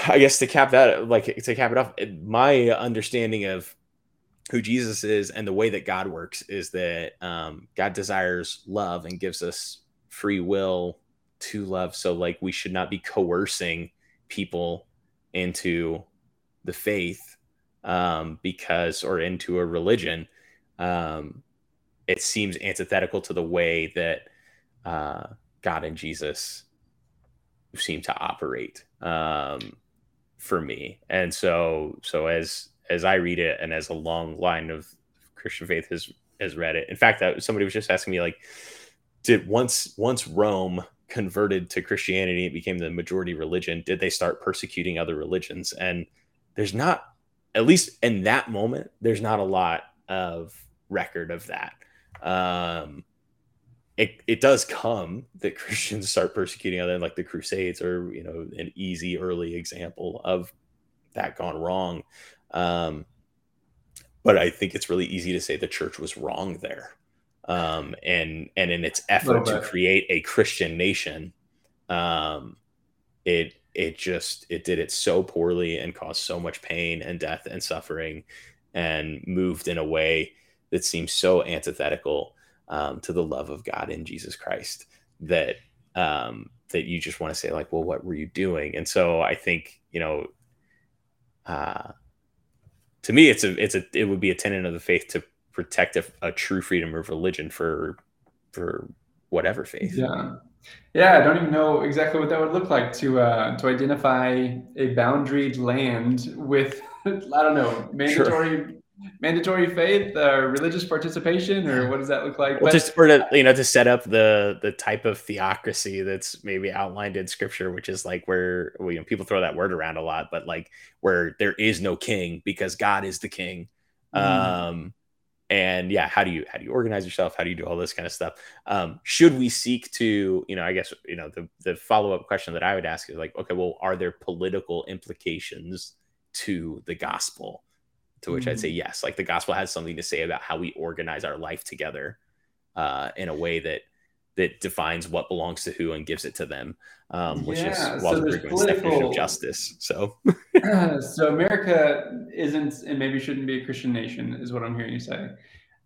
I guess to cap that, like to cap it off, my understanding of who Jesus is and the way that God works is that um, God desires love and gives us free will to love. So, like, we should not be coercing people into the faith um, because, or into a religion. Um, it seems antithetical to the way that uh, God and Jesus seem to operate um, for me. And so, so as as I read it, and as a long line of Christian faith has has read it. In fact, that somebody was just asking me like, did once once Rome converted to Christianity, it became the majority religion. Did they start persecuting other religions? And there's not, at least in that moment, there's not a lot of record of that. Um, it, it does come that Christians start persecuting other like the Crusades or you know an easy early example of that gone wrong. Um, but I think it's really easy to say the church was wrong there. Um, and and in its effort to create a Christian nation, um, it it just it did it so poorly and caused so much pain and death and suffering, and moved in a way that seems so antithetical um, to the love of God in Jesus Christ that um, that you just want to say like, well, what were you doing? And so I think you know, uh, to me, it's a it's a it would be a tenet of the faith to protect a, a true freedom of religion for for whatever faith. Yeah. Yeah, I don't even know exactly what that would look like to uh, to identify a boundaried land with I don't know mandatory sure mandatory faith or religious participation or what does that look like? Well, but, just for to you know to set up the the type of theocracy that's maybe outlined in scripture which is like where well, you know people throw that word around a lot but like where there is no king because god is the king. Mm. um and yeah how do you how do you organize yourself? How do you do all this kind of stuff? Um should we seek to you know i guess you know the the follow-up question that i would ask is like okay well are there political implications to the gospel to which mm-hmm. I'd say mm. yes. Like the gospel has something to say about how we organize our life together uh, in a way that that defines what belongs to who and gives it to them, um, which yeah, is Walter so Brueggemann's definition of justice. So, so America isn't and maybe shouldn't be a Christian nation, is what I'm hearing you say.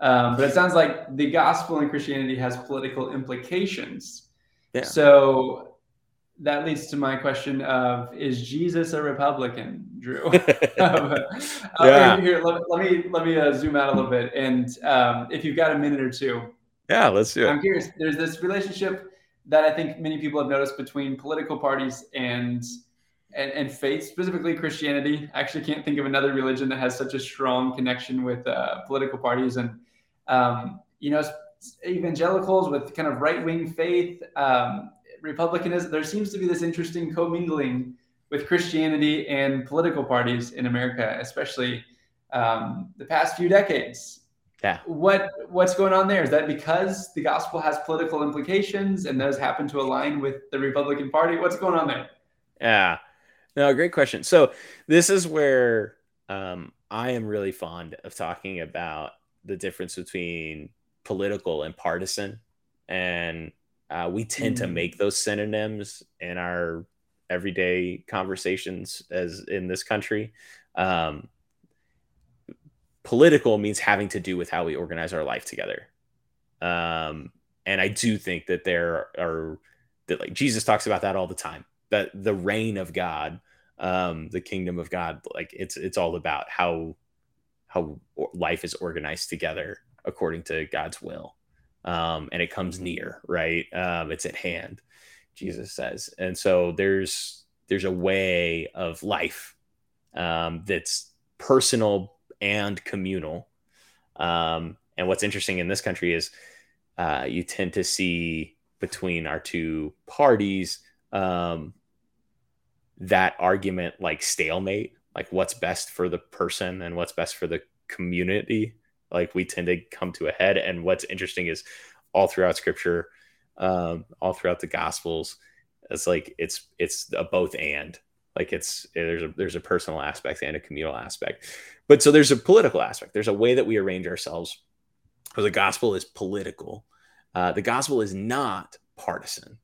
Um, but it sounds like the gospel and Christianity has political implications. Yeah. So that leads to my question of is Jesus a Republican, Drew? um, yeah. Here, let, let, me let me uh, zoom out a little bit, and um, if you've got a minute or two, yeah, let's do it. I'm curious. There's this relationship that I think many people have noticed between political parties and and, and faith, specifically Christianity. I actually can't think of another religion that has such a strong connection with uh, political parties, and um, you know, evangelicals with kind of right wing faith. Um, republicanism, there seems to be this interesting commingling with Christianity and political parties in America, especially um, the past few decades. Yeah. What what's going on there? Is that because the gospel has political implications and those happen to align with the Republican Party? What's going on there? Yeah. No, great question. So this is where um, I am really fond of talking about the difference between political and partisan. And uh, we tend mm to make those synonyms in our everyday conversations as in this country. Um, political means having to do with how we organize our life together. Um, and I do think that there are that like Jesus talks about that all the time. That the reign of God, um, the kingdom of God, like it's it's all about how how life is organized together according to God's will. Um, and it comes near, right? Um, it's at hand, Jesus says. And so there's there's a way of life um, that's personal and communal. Um, and what's interesting in this country is uh, you tend to see between our two parties um, that argument like stalemate, like what's best for the person and what's best for the community. Like we tend to come to a head. And what's interesting is all throughout scripture, um, all throughout the gospels, it's like it's it's a both and. Like it's there's a there's a personal aspect and a communal aspect. But so there's a political aspect. There's a way that we arrange ourselves. Because the gospel is political. Uh, the gospel is not partisan.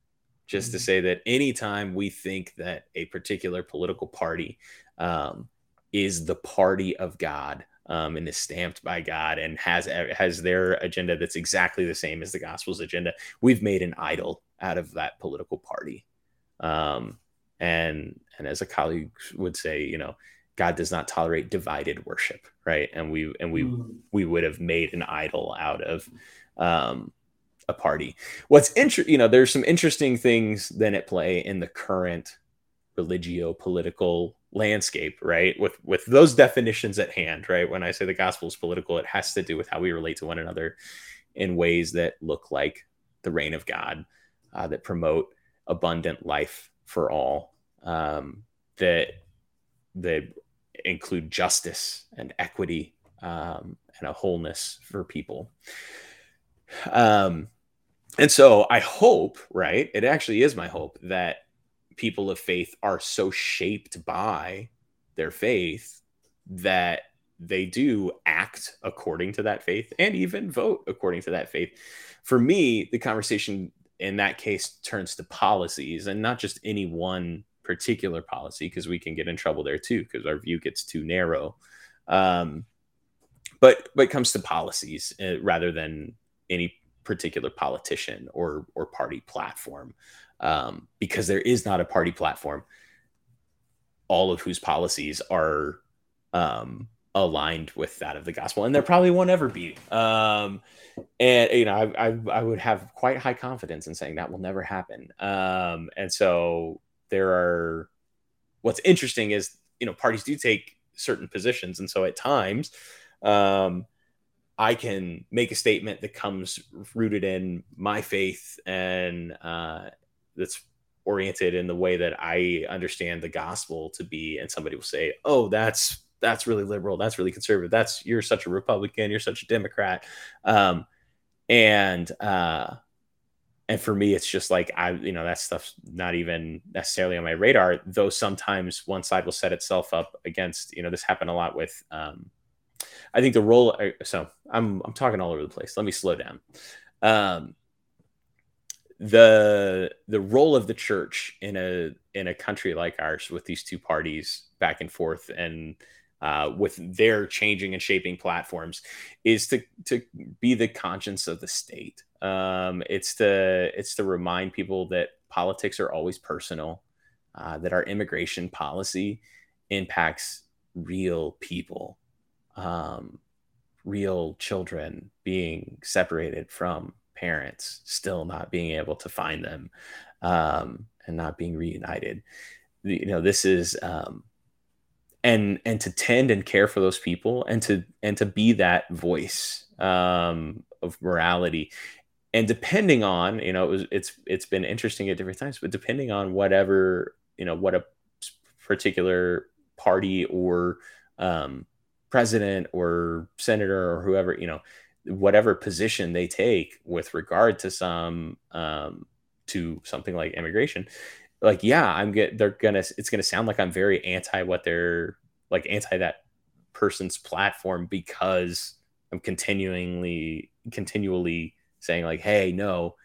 Just mm-hmm. to say that anytime we think that a particular political party um, is the party of god um, and is stamped by god and has has their agenda that's exactly the same as the gospel's agenda we've made an idol out of that political party um, and and as a colleague would say, you know, God does not tolerate divided worship, right? And we and we mm. we would have made an idol out of um, a party. What's interesting, you know, there's some interesting things then at play in the current religio political landscape, right? With with those definitions at hand, right? When I say the gospel is political, it has to do with how we relate to one another in ways that look like the reign of God, uh, that promote abundant life for all um, that that include justice and equity um, and a wholeness for people. Um, and so I hope, right? It actually is my hope that people of faith are so shaped by their faith that they do act according to that faith and even vote according to that faith. For me, the conversation in that case turns to policies and not just any one particular policy because we can get in trouble there too because our view gets too narrow um, but but it comes to policies uh, rather than any particular politician or or party platform um, because there is not a party platform all of whose policies are um, aligned with that of the gospel, and there probably won't ever be. Um, and you know, I, I, I would have quite high confidence in saying that will never happen. Um, and so there are. What's interesting is you know parties do take certain positions, and so at times, um, I can make a statement that comes rooted in my faith and uh, that's oriented in the way that I understand the gospel to be, and somebody will say, "Oh, that's that's really liberal. That's really conservative. That's you're such a Republican. You're such a Democrat. Um, and uh, and for me, it's just like I, you know, that stuff's not even necessarily on my radar. Though sometimes one side will set itself up against. You know, this happened a lot with. Um, I think the role. Uh, so I'm I'm talking all over the place. Let me slow down. Um, the the role of the church in a in a country like ours with these two parties back and forth and uh, with their changing and shaping platforms is to to be the conscience of the state. Um, it's to it's to remind people that politics are always personal, uh, that our immigration policy impacts real people, um, real children being separated from parents, still not being able to find them, um, and not being reunited. You know, this is um, and and to tend and care for those people and to and to be that voice um, of morality and depending on you know it was it's it's been interesting at different times but depending on whatever you know what a particular party or um, president or senator or whoever you know whatever position they take with regard to some um, to something like immigration like yeah i'm get they're gonna it's gonna sound like i'm very anti what they're like anti that person's platform because i'm continually continually saying like hey no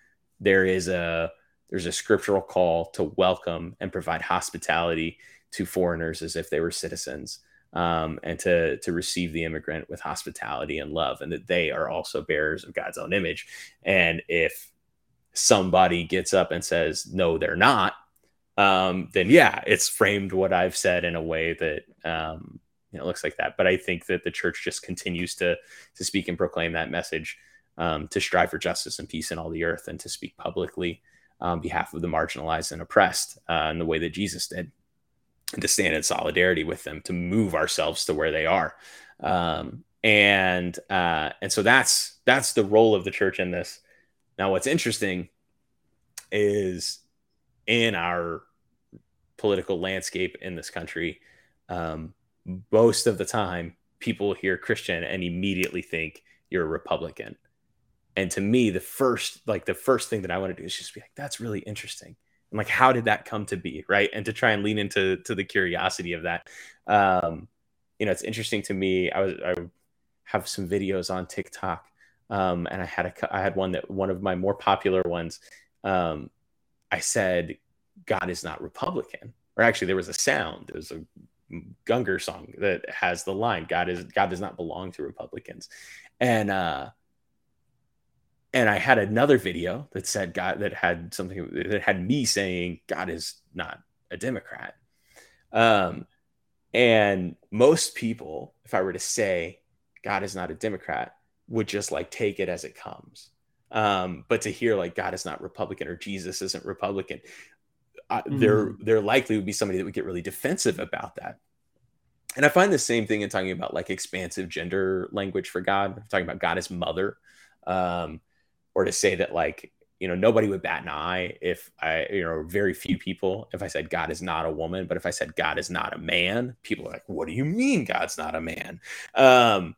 there is a there's a scriptural call to welcome and provide hospitality to foreigners as if they were citizens um, and to to receive the immigrant with hospitality and love, and that they are also bearers of God's own image. And if somebody gets up and says no, they're not, um, then yeah, it's framed what I've said in a way that um, you know, looks like that. But I think that the church just continues to to speak and proclaim that message, um, to strive for justice and peace in all the earth, and to speak publicly on behalf of the marginalized and oppressed uh, in the way that Jesus did and to stand in solidarity with them to move ourselves to where they are. Um, and uh, and so that's that's the role of the church in this. Now what's interesting is in our political landscape in this country um, most of the time people hear christian and immediately think you're a republican. And to me the first like the first thing that i want to do is just be like that's really interesting like how did that come to be right? And to try and lean into to the curiosity of that. Um you know it's interesting to me i was i have some videos on tiktok um and i had a i had one that one of my more popular ones um i said god is not republican. Or actually there was a sound there was a Gungor song that has the line god is god does not belong to republicans. And uh and I had another video that said God that had something that had me saying God is not a Democrat. Um, and most people, if I were to say God is not a Democrat, would just like take it as it comes. Um, but to hear like God is not Republican or Jesus isn't Republican, uh, mm. there there likely would be somebody that would get really defensive about that. And I find the same thing in talking about like expansive gender language for God. I'm talking about God as mother. Um, or to say that like you know nobody would bat an eye if i you know very few people if i said god is not a woman but if i said god is not a man people are like what do you mean god's not a man? Um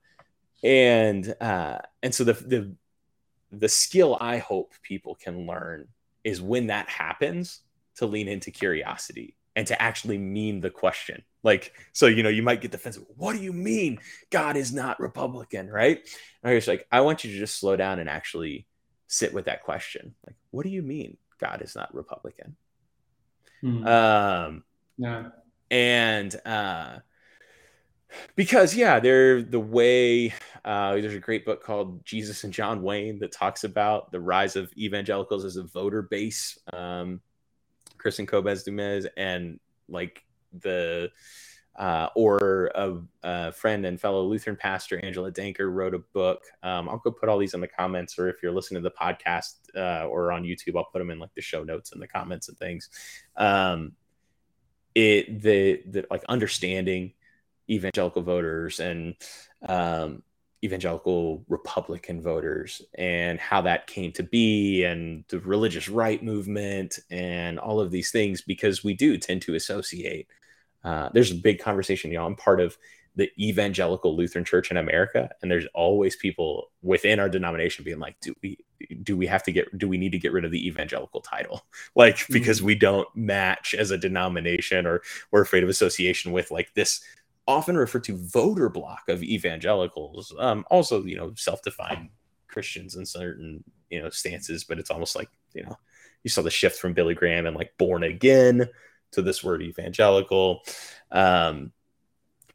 and uh and so the the the skill i hope people can learn is when that happens to lean into curiosity and to actually mean the question. Like so you know you might get defensive what do you mean god is not republican? Right? And i was like i want you to just slow down and actually sit with that question. Like, what do you mean God is not Republican? Mm-hmm. Um, yeah. And uh, because yeah, they're the way. Uh, there's a great book called Jesus and John Wayne that talks about the rise of evangelicals as a voter base. Um, Kristin Kobes Du Mez and like the uh, or a, a, friend and fellow Lutheran pastor Angela Denker wrote a book. Um, I'll go put all these in the comments, or if you're listening to the podcast uh, or on YouTube, I'll put them in like the show notes and the comments and things. Um, it the the like understanding evangelical voters and um, evangelical Republican voters and how that came to be and the religious right movement and all of these things because we do tend to associate uh, there's a big conversation. You know, I'm part of the evangelical Lutheran Church in America, and there's always people within our denomination being like, "Do we do we have to get do we need to get rid of the evangelical title like because mm-hmm. we don't match as a denomination or we're afraid of association with like this often referred to voter block of evangelicals um also you know self-defined christians in certain you know stances but it's almost like you know you saw the shift from billy graham and like born again to this word evangelical. Um,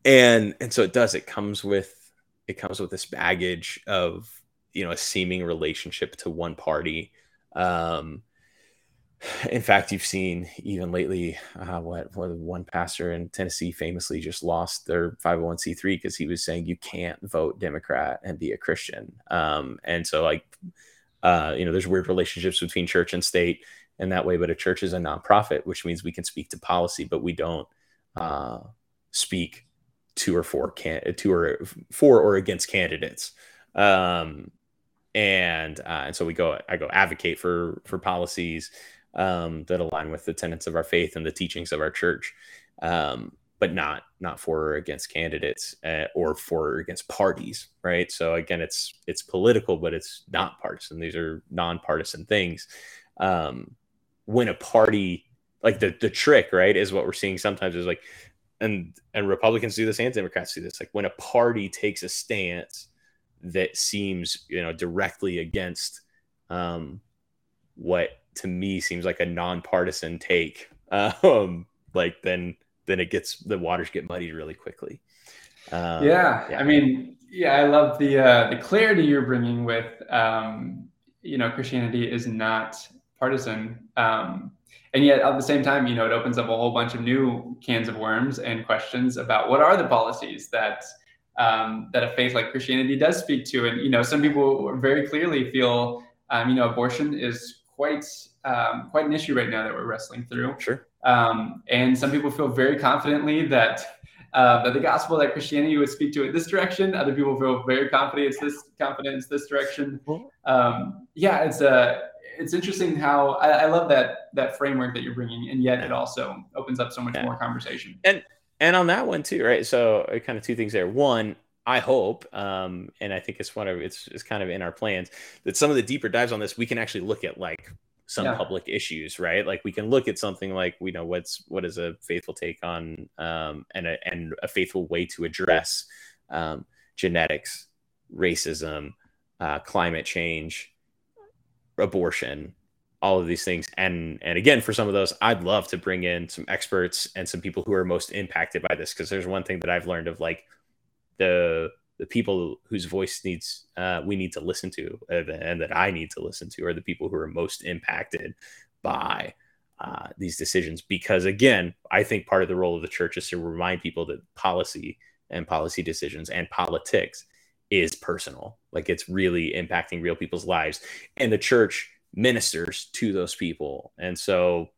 and and so it does it comes with it comes with this baggage of you know a seeming relationship to one party. Um, in fact you've seen even lately uh, what, what one pastor in tennessee famously just lost their 501c3 because he was saying you can't vote democrat and be a christian. Um, and so like uh, you know there's weird relationships between church and state in that way. But a church is a nonprofit, which means we can speak to policy, but we don't uh, speak to or for can to or for or against candidates. Um, and uh, and so we go. I go advocate for for policies um, that align with the tenets of our faith and the teachings of our church. Um, but not not for or against candidates uh, or for or against parties right so again it's it's political but it's not partisan these are nonpartisan things um, when a party like the the trick right is what we're seeing sometimes is like and and republicans do this and democrats do this like when a party takes a stance that seems you know directly against um what to me seems like a nonpartisan take um like then then it gets the waters get muddied really quickly Um, yeah. yeah. I mean, yeah, I love the uh, the clarity you're bringing with, um, you know, Christianity is not partisan. Um, and yet at the same time, you know, it opens up a whole bunch of new cans of worms and questions about what are the policies that um, that a faith like Christianity does speak to. And you know, some people very clearly feel, um, you know, abortion is quite um, quite an issue right now that we're wrestling through. Sure. Um, and some people feel very confidently that uh, that the gospel that Christianity would speak to in this direction. Other people feel very confident it's this confident it's this direction. Um, yeah, it's a it's interesting how I, I, love that that framework that you're bringing, and yet it also opens up so much yeah. more conversation. And and on that one too, right? So uh, kind of two things there. One, I hope, um, and I think it's one of it's, it's kind of in our plans that some of the deeper dives on this we can actually look at like some yeah. public issues, right? Like we can look at something like we know what's what is a faithful take on um, and a and a faithful way to address um, genetics, racism, uh, climate change, abortion, all of these things. And and again, for some of those, I'd love to bring in some experts and some people who are most impacted by this because there's one thing that I've learned of like the the people whose voice needs uh, we need to listen to uh, and that I need to listen to are the people who are most impacted by uh, these decisions. Because again, I think part of the role of the church is to remind people that policy and policy decisions and politics is personal. Like it's really impacting real people's lives, and the church ministers to those people. And so,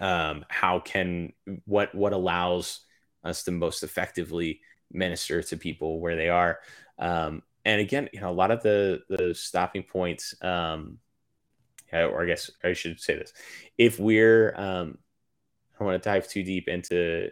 um, how can what what allows us to most effectively minister to people where they are. Um, and again, you know, a lot of the the stopping points, um, or I guess I should say this: if we're, um, I want to dive too deep into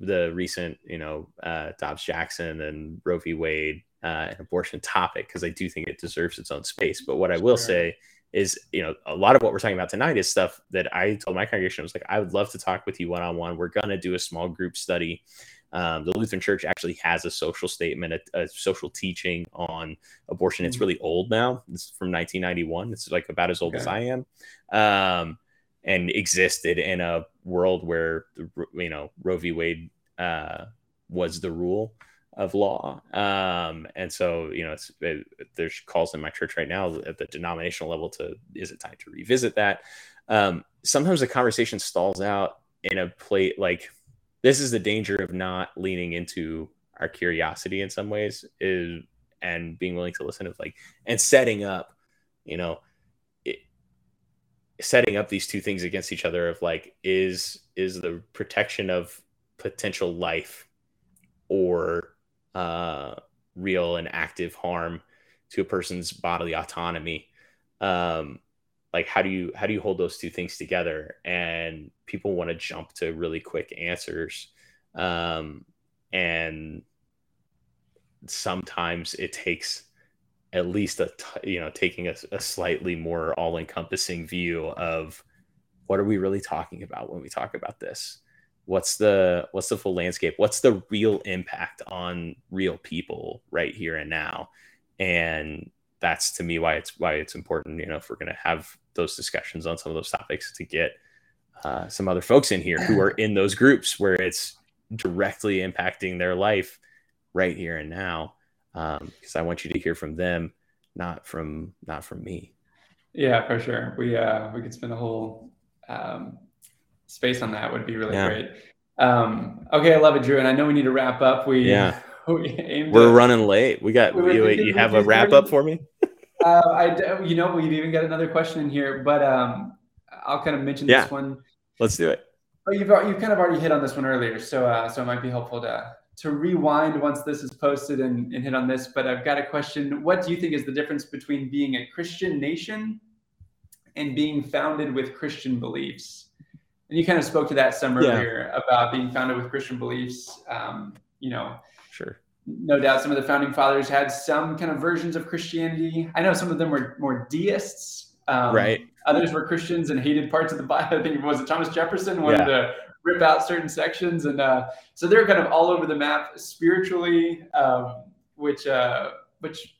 the recent, you know, uh, Dobbs Jackson and Roe v. Wade uh, and abortion topic because I do think it deserves its own space. But what I will say is, you know, a lot of what we're talking about tonight is stuff that I told my congregation I was like, I would love to talk with you one on one. We're gonna do a small group study um, the Lutheran Church actually has a social statement, a, a social teaching on abortion. It's hmm. really old now. It's from 1991. It's like about as old okay. as I am, um, and existed in a world where you know Roe v. Wade uh, was the rule of law. Um, and so, you know, it, there's calls in my church right now at the denominational level to is it time to revisit that? Um, sometimes the conversation stalls out in a plate like this is the danger of not leaning into our curiosity in some ways is and being willing to listen to like and setting up you know it, setting up these two things against each other of like is is the protection of potential life or uh real and active harm to a person's bodily autonomy. Um like how do you how do you hold those two things together? And people want to jump to really quick answers. Um, and sometimes it takes at least a t- you know taking a, a slightly more all-encompassing view of what are we really talking about when we talk about this what's the what's the full landscape? What's the real impact on real people right here and now? And that's to me why it's why it's important you know if we're going to have those discussions on some of those topics to get uh, some other folks in here who are in those groups where it's directly impacting their life right here and now because um, i want you to hear from them not from not from me. Yeah for sure. We uh we could spend a whole um, space on that would be really yeah. great um okay i love it drew and i know we need to wrap up we yeah we we're running late we got we you, you have a wrap up for me uh, I, you know, we've even got another question in here, but um, I'll kind of mention yeah. this one. Let's do it. Oh, you've you've kind of already hit on this one earlier, so uh, so it might be helpful to to rewind once this is posted and, and hit on this. But I've got a question: What do you think is the difference between being a Christian nation and being founded with Christian beliefs? And you kind of spoke to that some earlier yeah. about being founded with Christian beliefs. Um, you know, sure no doubt some of the founding fathers had some kind of versions of Christianity. I know some of them were more deists. Um, right. Others were Christians and hated parts of the Bible. I think it was it Thomas Jefferson wanted yeah. to rip out certain sections, and uh, so they're kind of all over the map spiritually, um, which uh, which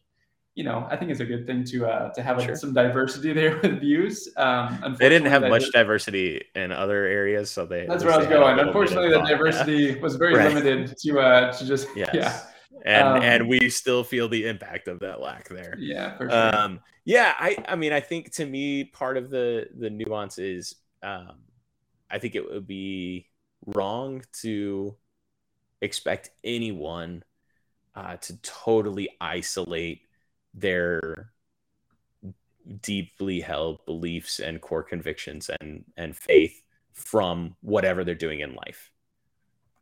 you know, I think it's a good thing to uh, to have sure. some diversity there with views. Um, they didn't have much diversity in other areas, so they. That's where I was going. Unfortunately, the diversity yeah. was very right. limited to uh, to just yes. yeah. And um, and we still feel the impact of that lack there. Yeah, for sure. Um, yeah, I I mean I think to me part of the the nuance is um, I think it would be wrong to expect anyone uh, to totally isolate their deeply held beliefs and core convictions and and faith from whatever they're doing in life.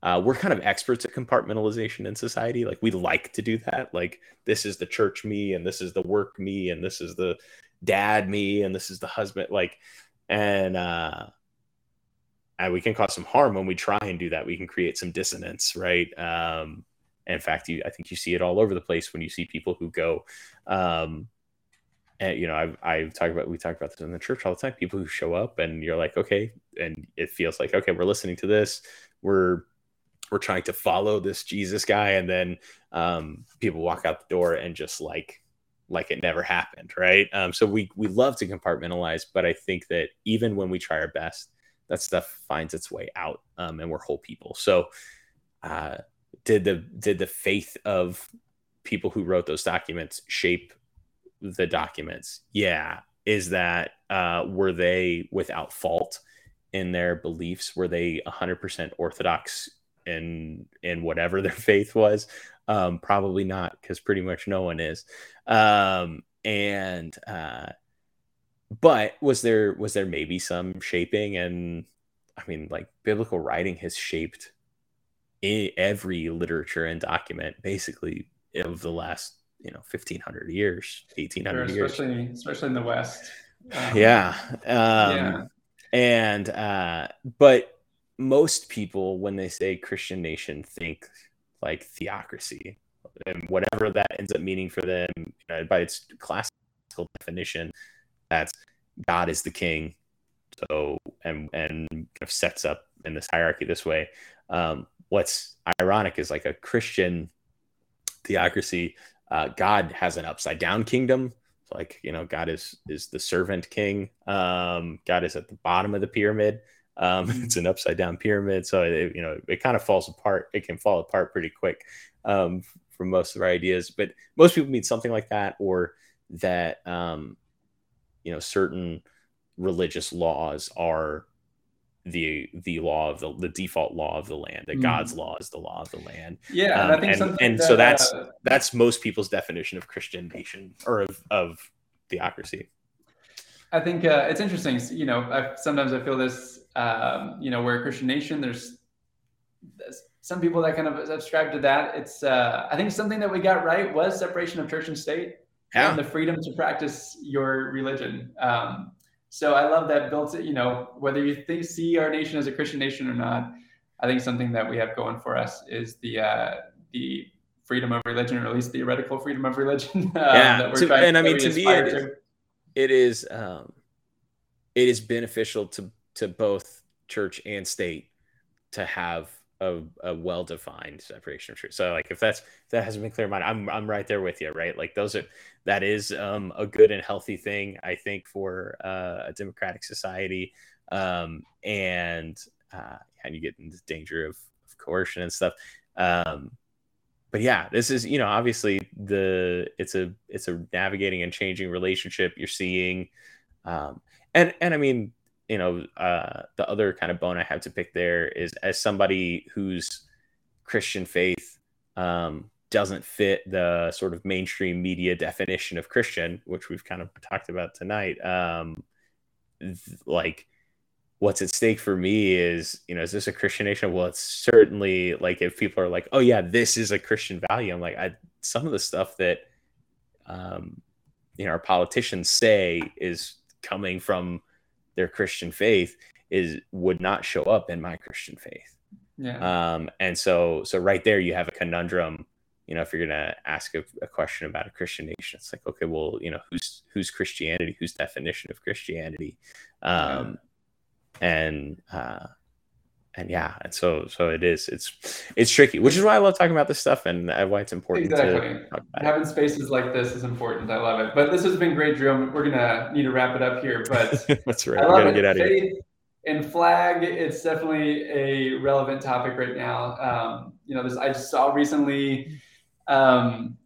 Uh, we're kind of experts at compartmentalization in society. Like we like to do that. Like this is the church me, and this is the work me, and this is the dad me, and this is the husband. Like, and uh, and we can cause some harm when we try and do that. We can create some dissonance, right? Um, in fact, you, I think you see it all over the place when you see people who go, um, and you know, I've I've talked about we talk about this in the church all the time. People who show up and you're like, okay, and it feels like okay, we're listening to this, we're we're trying to follow this Jesus guy, and then um, people walk out the door and just like like it never happened, right? Um, so we we love to compartmentalize, but I think that even when we try our best, that stuff finds its way out, um, and we're whole people. So, uh, did the did the faith of people who wrote those documents shape the documents? Yeah. Is that uh, were they without fault in their beliefs? Were they 100% orthodox in in whatever their faith was? Um, probably not, because pretty much no one is. Um, and uh, but was there was there maybe some shaping and i mean like biblical writing has shaped every literature and document basically of the last you know 1500 years 1800 sure, especially, years especially in the west um, yeah um, yeah and uh but most people when they say christian nation think like theocracy and whatever that ends up meaning for them you know, by its classical definition that's God is the king. So and and kind of sets up in this hierarchy this way. Um, what's ironic is like a Christian theocracy. Uh, God has an upside down kingdom. Like you know, God is is the servant king. Um, God is at the bottom of the pyramid. Um, it's an upside down pyramid, so it, you know it kind of falls apart. It can fall apart pretty quick um, from most of our ideas. But most people mean something like that, or that um, you know certain religious laws are the the law of the the default law of the land that mm. god's law is the law of the land yeah um, and, and, and that, so that's uh, that's most people's definition of christian nation or of, of theocracy i think uh, it's interesting you know I, sometimes i feel this um, you know we're a christian nation there's, there's some people that kind of subscribe to that it's uh, i think something that we got right was separation of church and state yeah. and the freedom to practice your religion. Um, so I love that built it, you know, whether you think, see our nation as a Christian nation or not, I think something that we have going for us is the, uh, the freedom of religion, or at least theoretical freedom of religion. um, yeah. To, and I mean, to me, it is, it is, um, it is beneficial to, to both church and state to have a, a well-defined separation of truth. So like if that's if that hasn't been clear in mind, I'm I'm right there with you, right? Like those are that is um, a good and healthy thing, I think, for uh, a democratic society. Um, and uh, and you get into danger of, of coercion and stuff. Um, but yeah, this is you know obviously the it's a it's a navigating and changing relationship you're seeing, um, and and I mean you know, uh, the other kind of bone I have to pick there is as somebody whose Christian faith um, doesn't fit the sort of mainstream media definition of Christian, which we've kind of talked about tonight. Um, th- like, what's at stake for me is, you know, is this a Christian nation? Well, it's certainly like if people are like, oh yeah, this is a Christian value. I'm like, I some of the stuff that, um, you know, our politicians say is coming from their Christian faith is would not show up in my Christian faith. Yeah. Um, and so so right there you have a conundrum. You know, if you're gonna ask a, a question about a Christian nation, it's like, okay, well, you know, whose whose Christianity? Whose definition of Christianity? Um, yeah. and uh, and yeah, and so so it is. It's it's tricky, which is why I love talking about this stuff and why it's important. Exactly. Having spaces like this is important. I love it. But this has been great, Drew. We're gonna need to wrap it up here. But that's right. I love gotta it. get out of here. And flag, it's definitely a relevant topic right now. Um, you know, this I just saw recently. Um,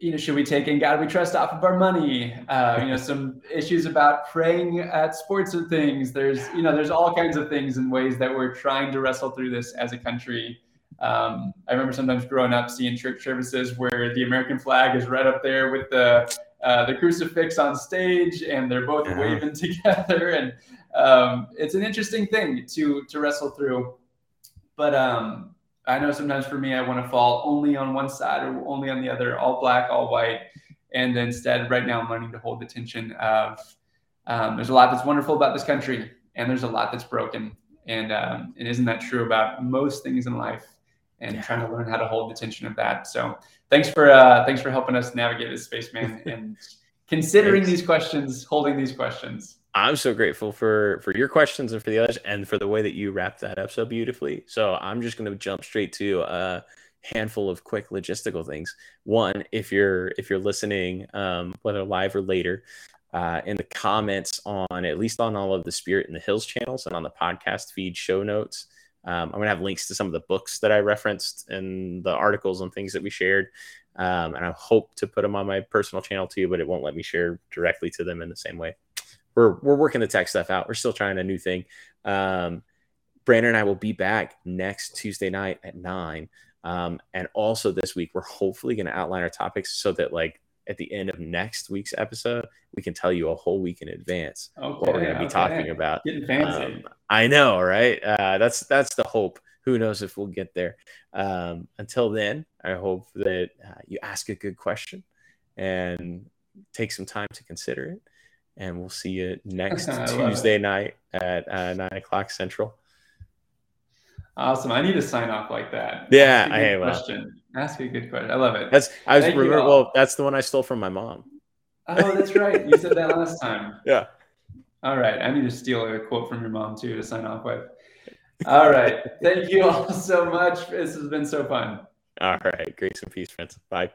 you know, should we take in God we trust off of our money? Uh, you know, some issues about praying at sports and things. There's, you know, there's all kinds of things and ways that we're trying to wrestle through this as a country. Um, I remember sometimes growing up seeing church services where the American flag is right up there with the uh, the crucifix on stage, and they're both uh-huh. waving together, and um, it's an interesting thing to to wrestle through. But um, I know sometimes for me, I want to fall only on one side or only on the other, all black, all white. And instead, right now, I'm learning to hold the tension of um, there's a lot that's wonderful about this country, and there's a lot that's broken. And um, and isn't that true about most things in life? And yeah. trying to learn how to hold the tension of that. So thanks for uh, thanks for helping us navigate this space, man, and considering these questions, holding these questions. I'm so grateful for for your questions and for the others and for the way that you wrapped that up so beautifully. So I'm just going to jump straight to a handful of quick logistical things. One, if you're if you're listening, um, whether live or later, uh, in the comments on at least on all of the Spirit in the Hills channels and on the podcast feed show notes. Um, I'm gonna have links to some of the books that I referenced and the articles and things that we shared. Um, and I hope to put them on my personal channel too, but it won't let me share directly to them in the same way we're we're working the tech stuff out. We're still trying a new thing. Um, Brandon and I will be back next Tuesday night at nine. Um, and also this week, we're hopefully going to outline our topics so that like at the end of next week's episode, we can tell you a whole week in advance okay, what we're going to be talking about. Getting fancy. Um, I know, right? Uh, that's that's the hope. Who knows if we'll get there? Um, until then, I hope that uh, you ask a good question and take some time to consider it and we'll see you next Tuesday night at uh, nine o'clock central. Awesome. I need to sign off like that. Yeah, I question. Ask a good question. I love it. That's I was remember. Well, that's the one I stole from my mom. Oh, that's right. You said that last time. Yeah. All right. I need to steal a quote from your mom too to sign off with. All right. Thank you all so much. This has been so fun. All right. Grace and peace, friends. Bye.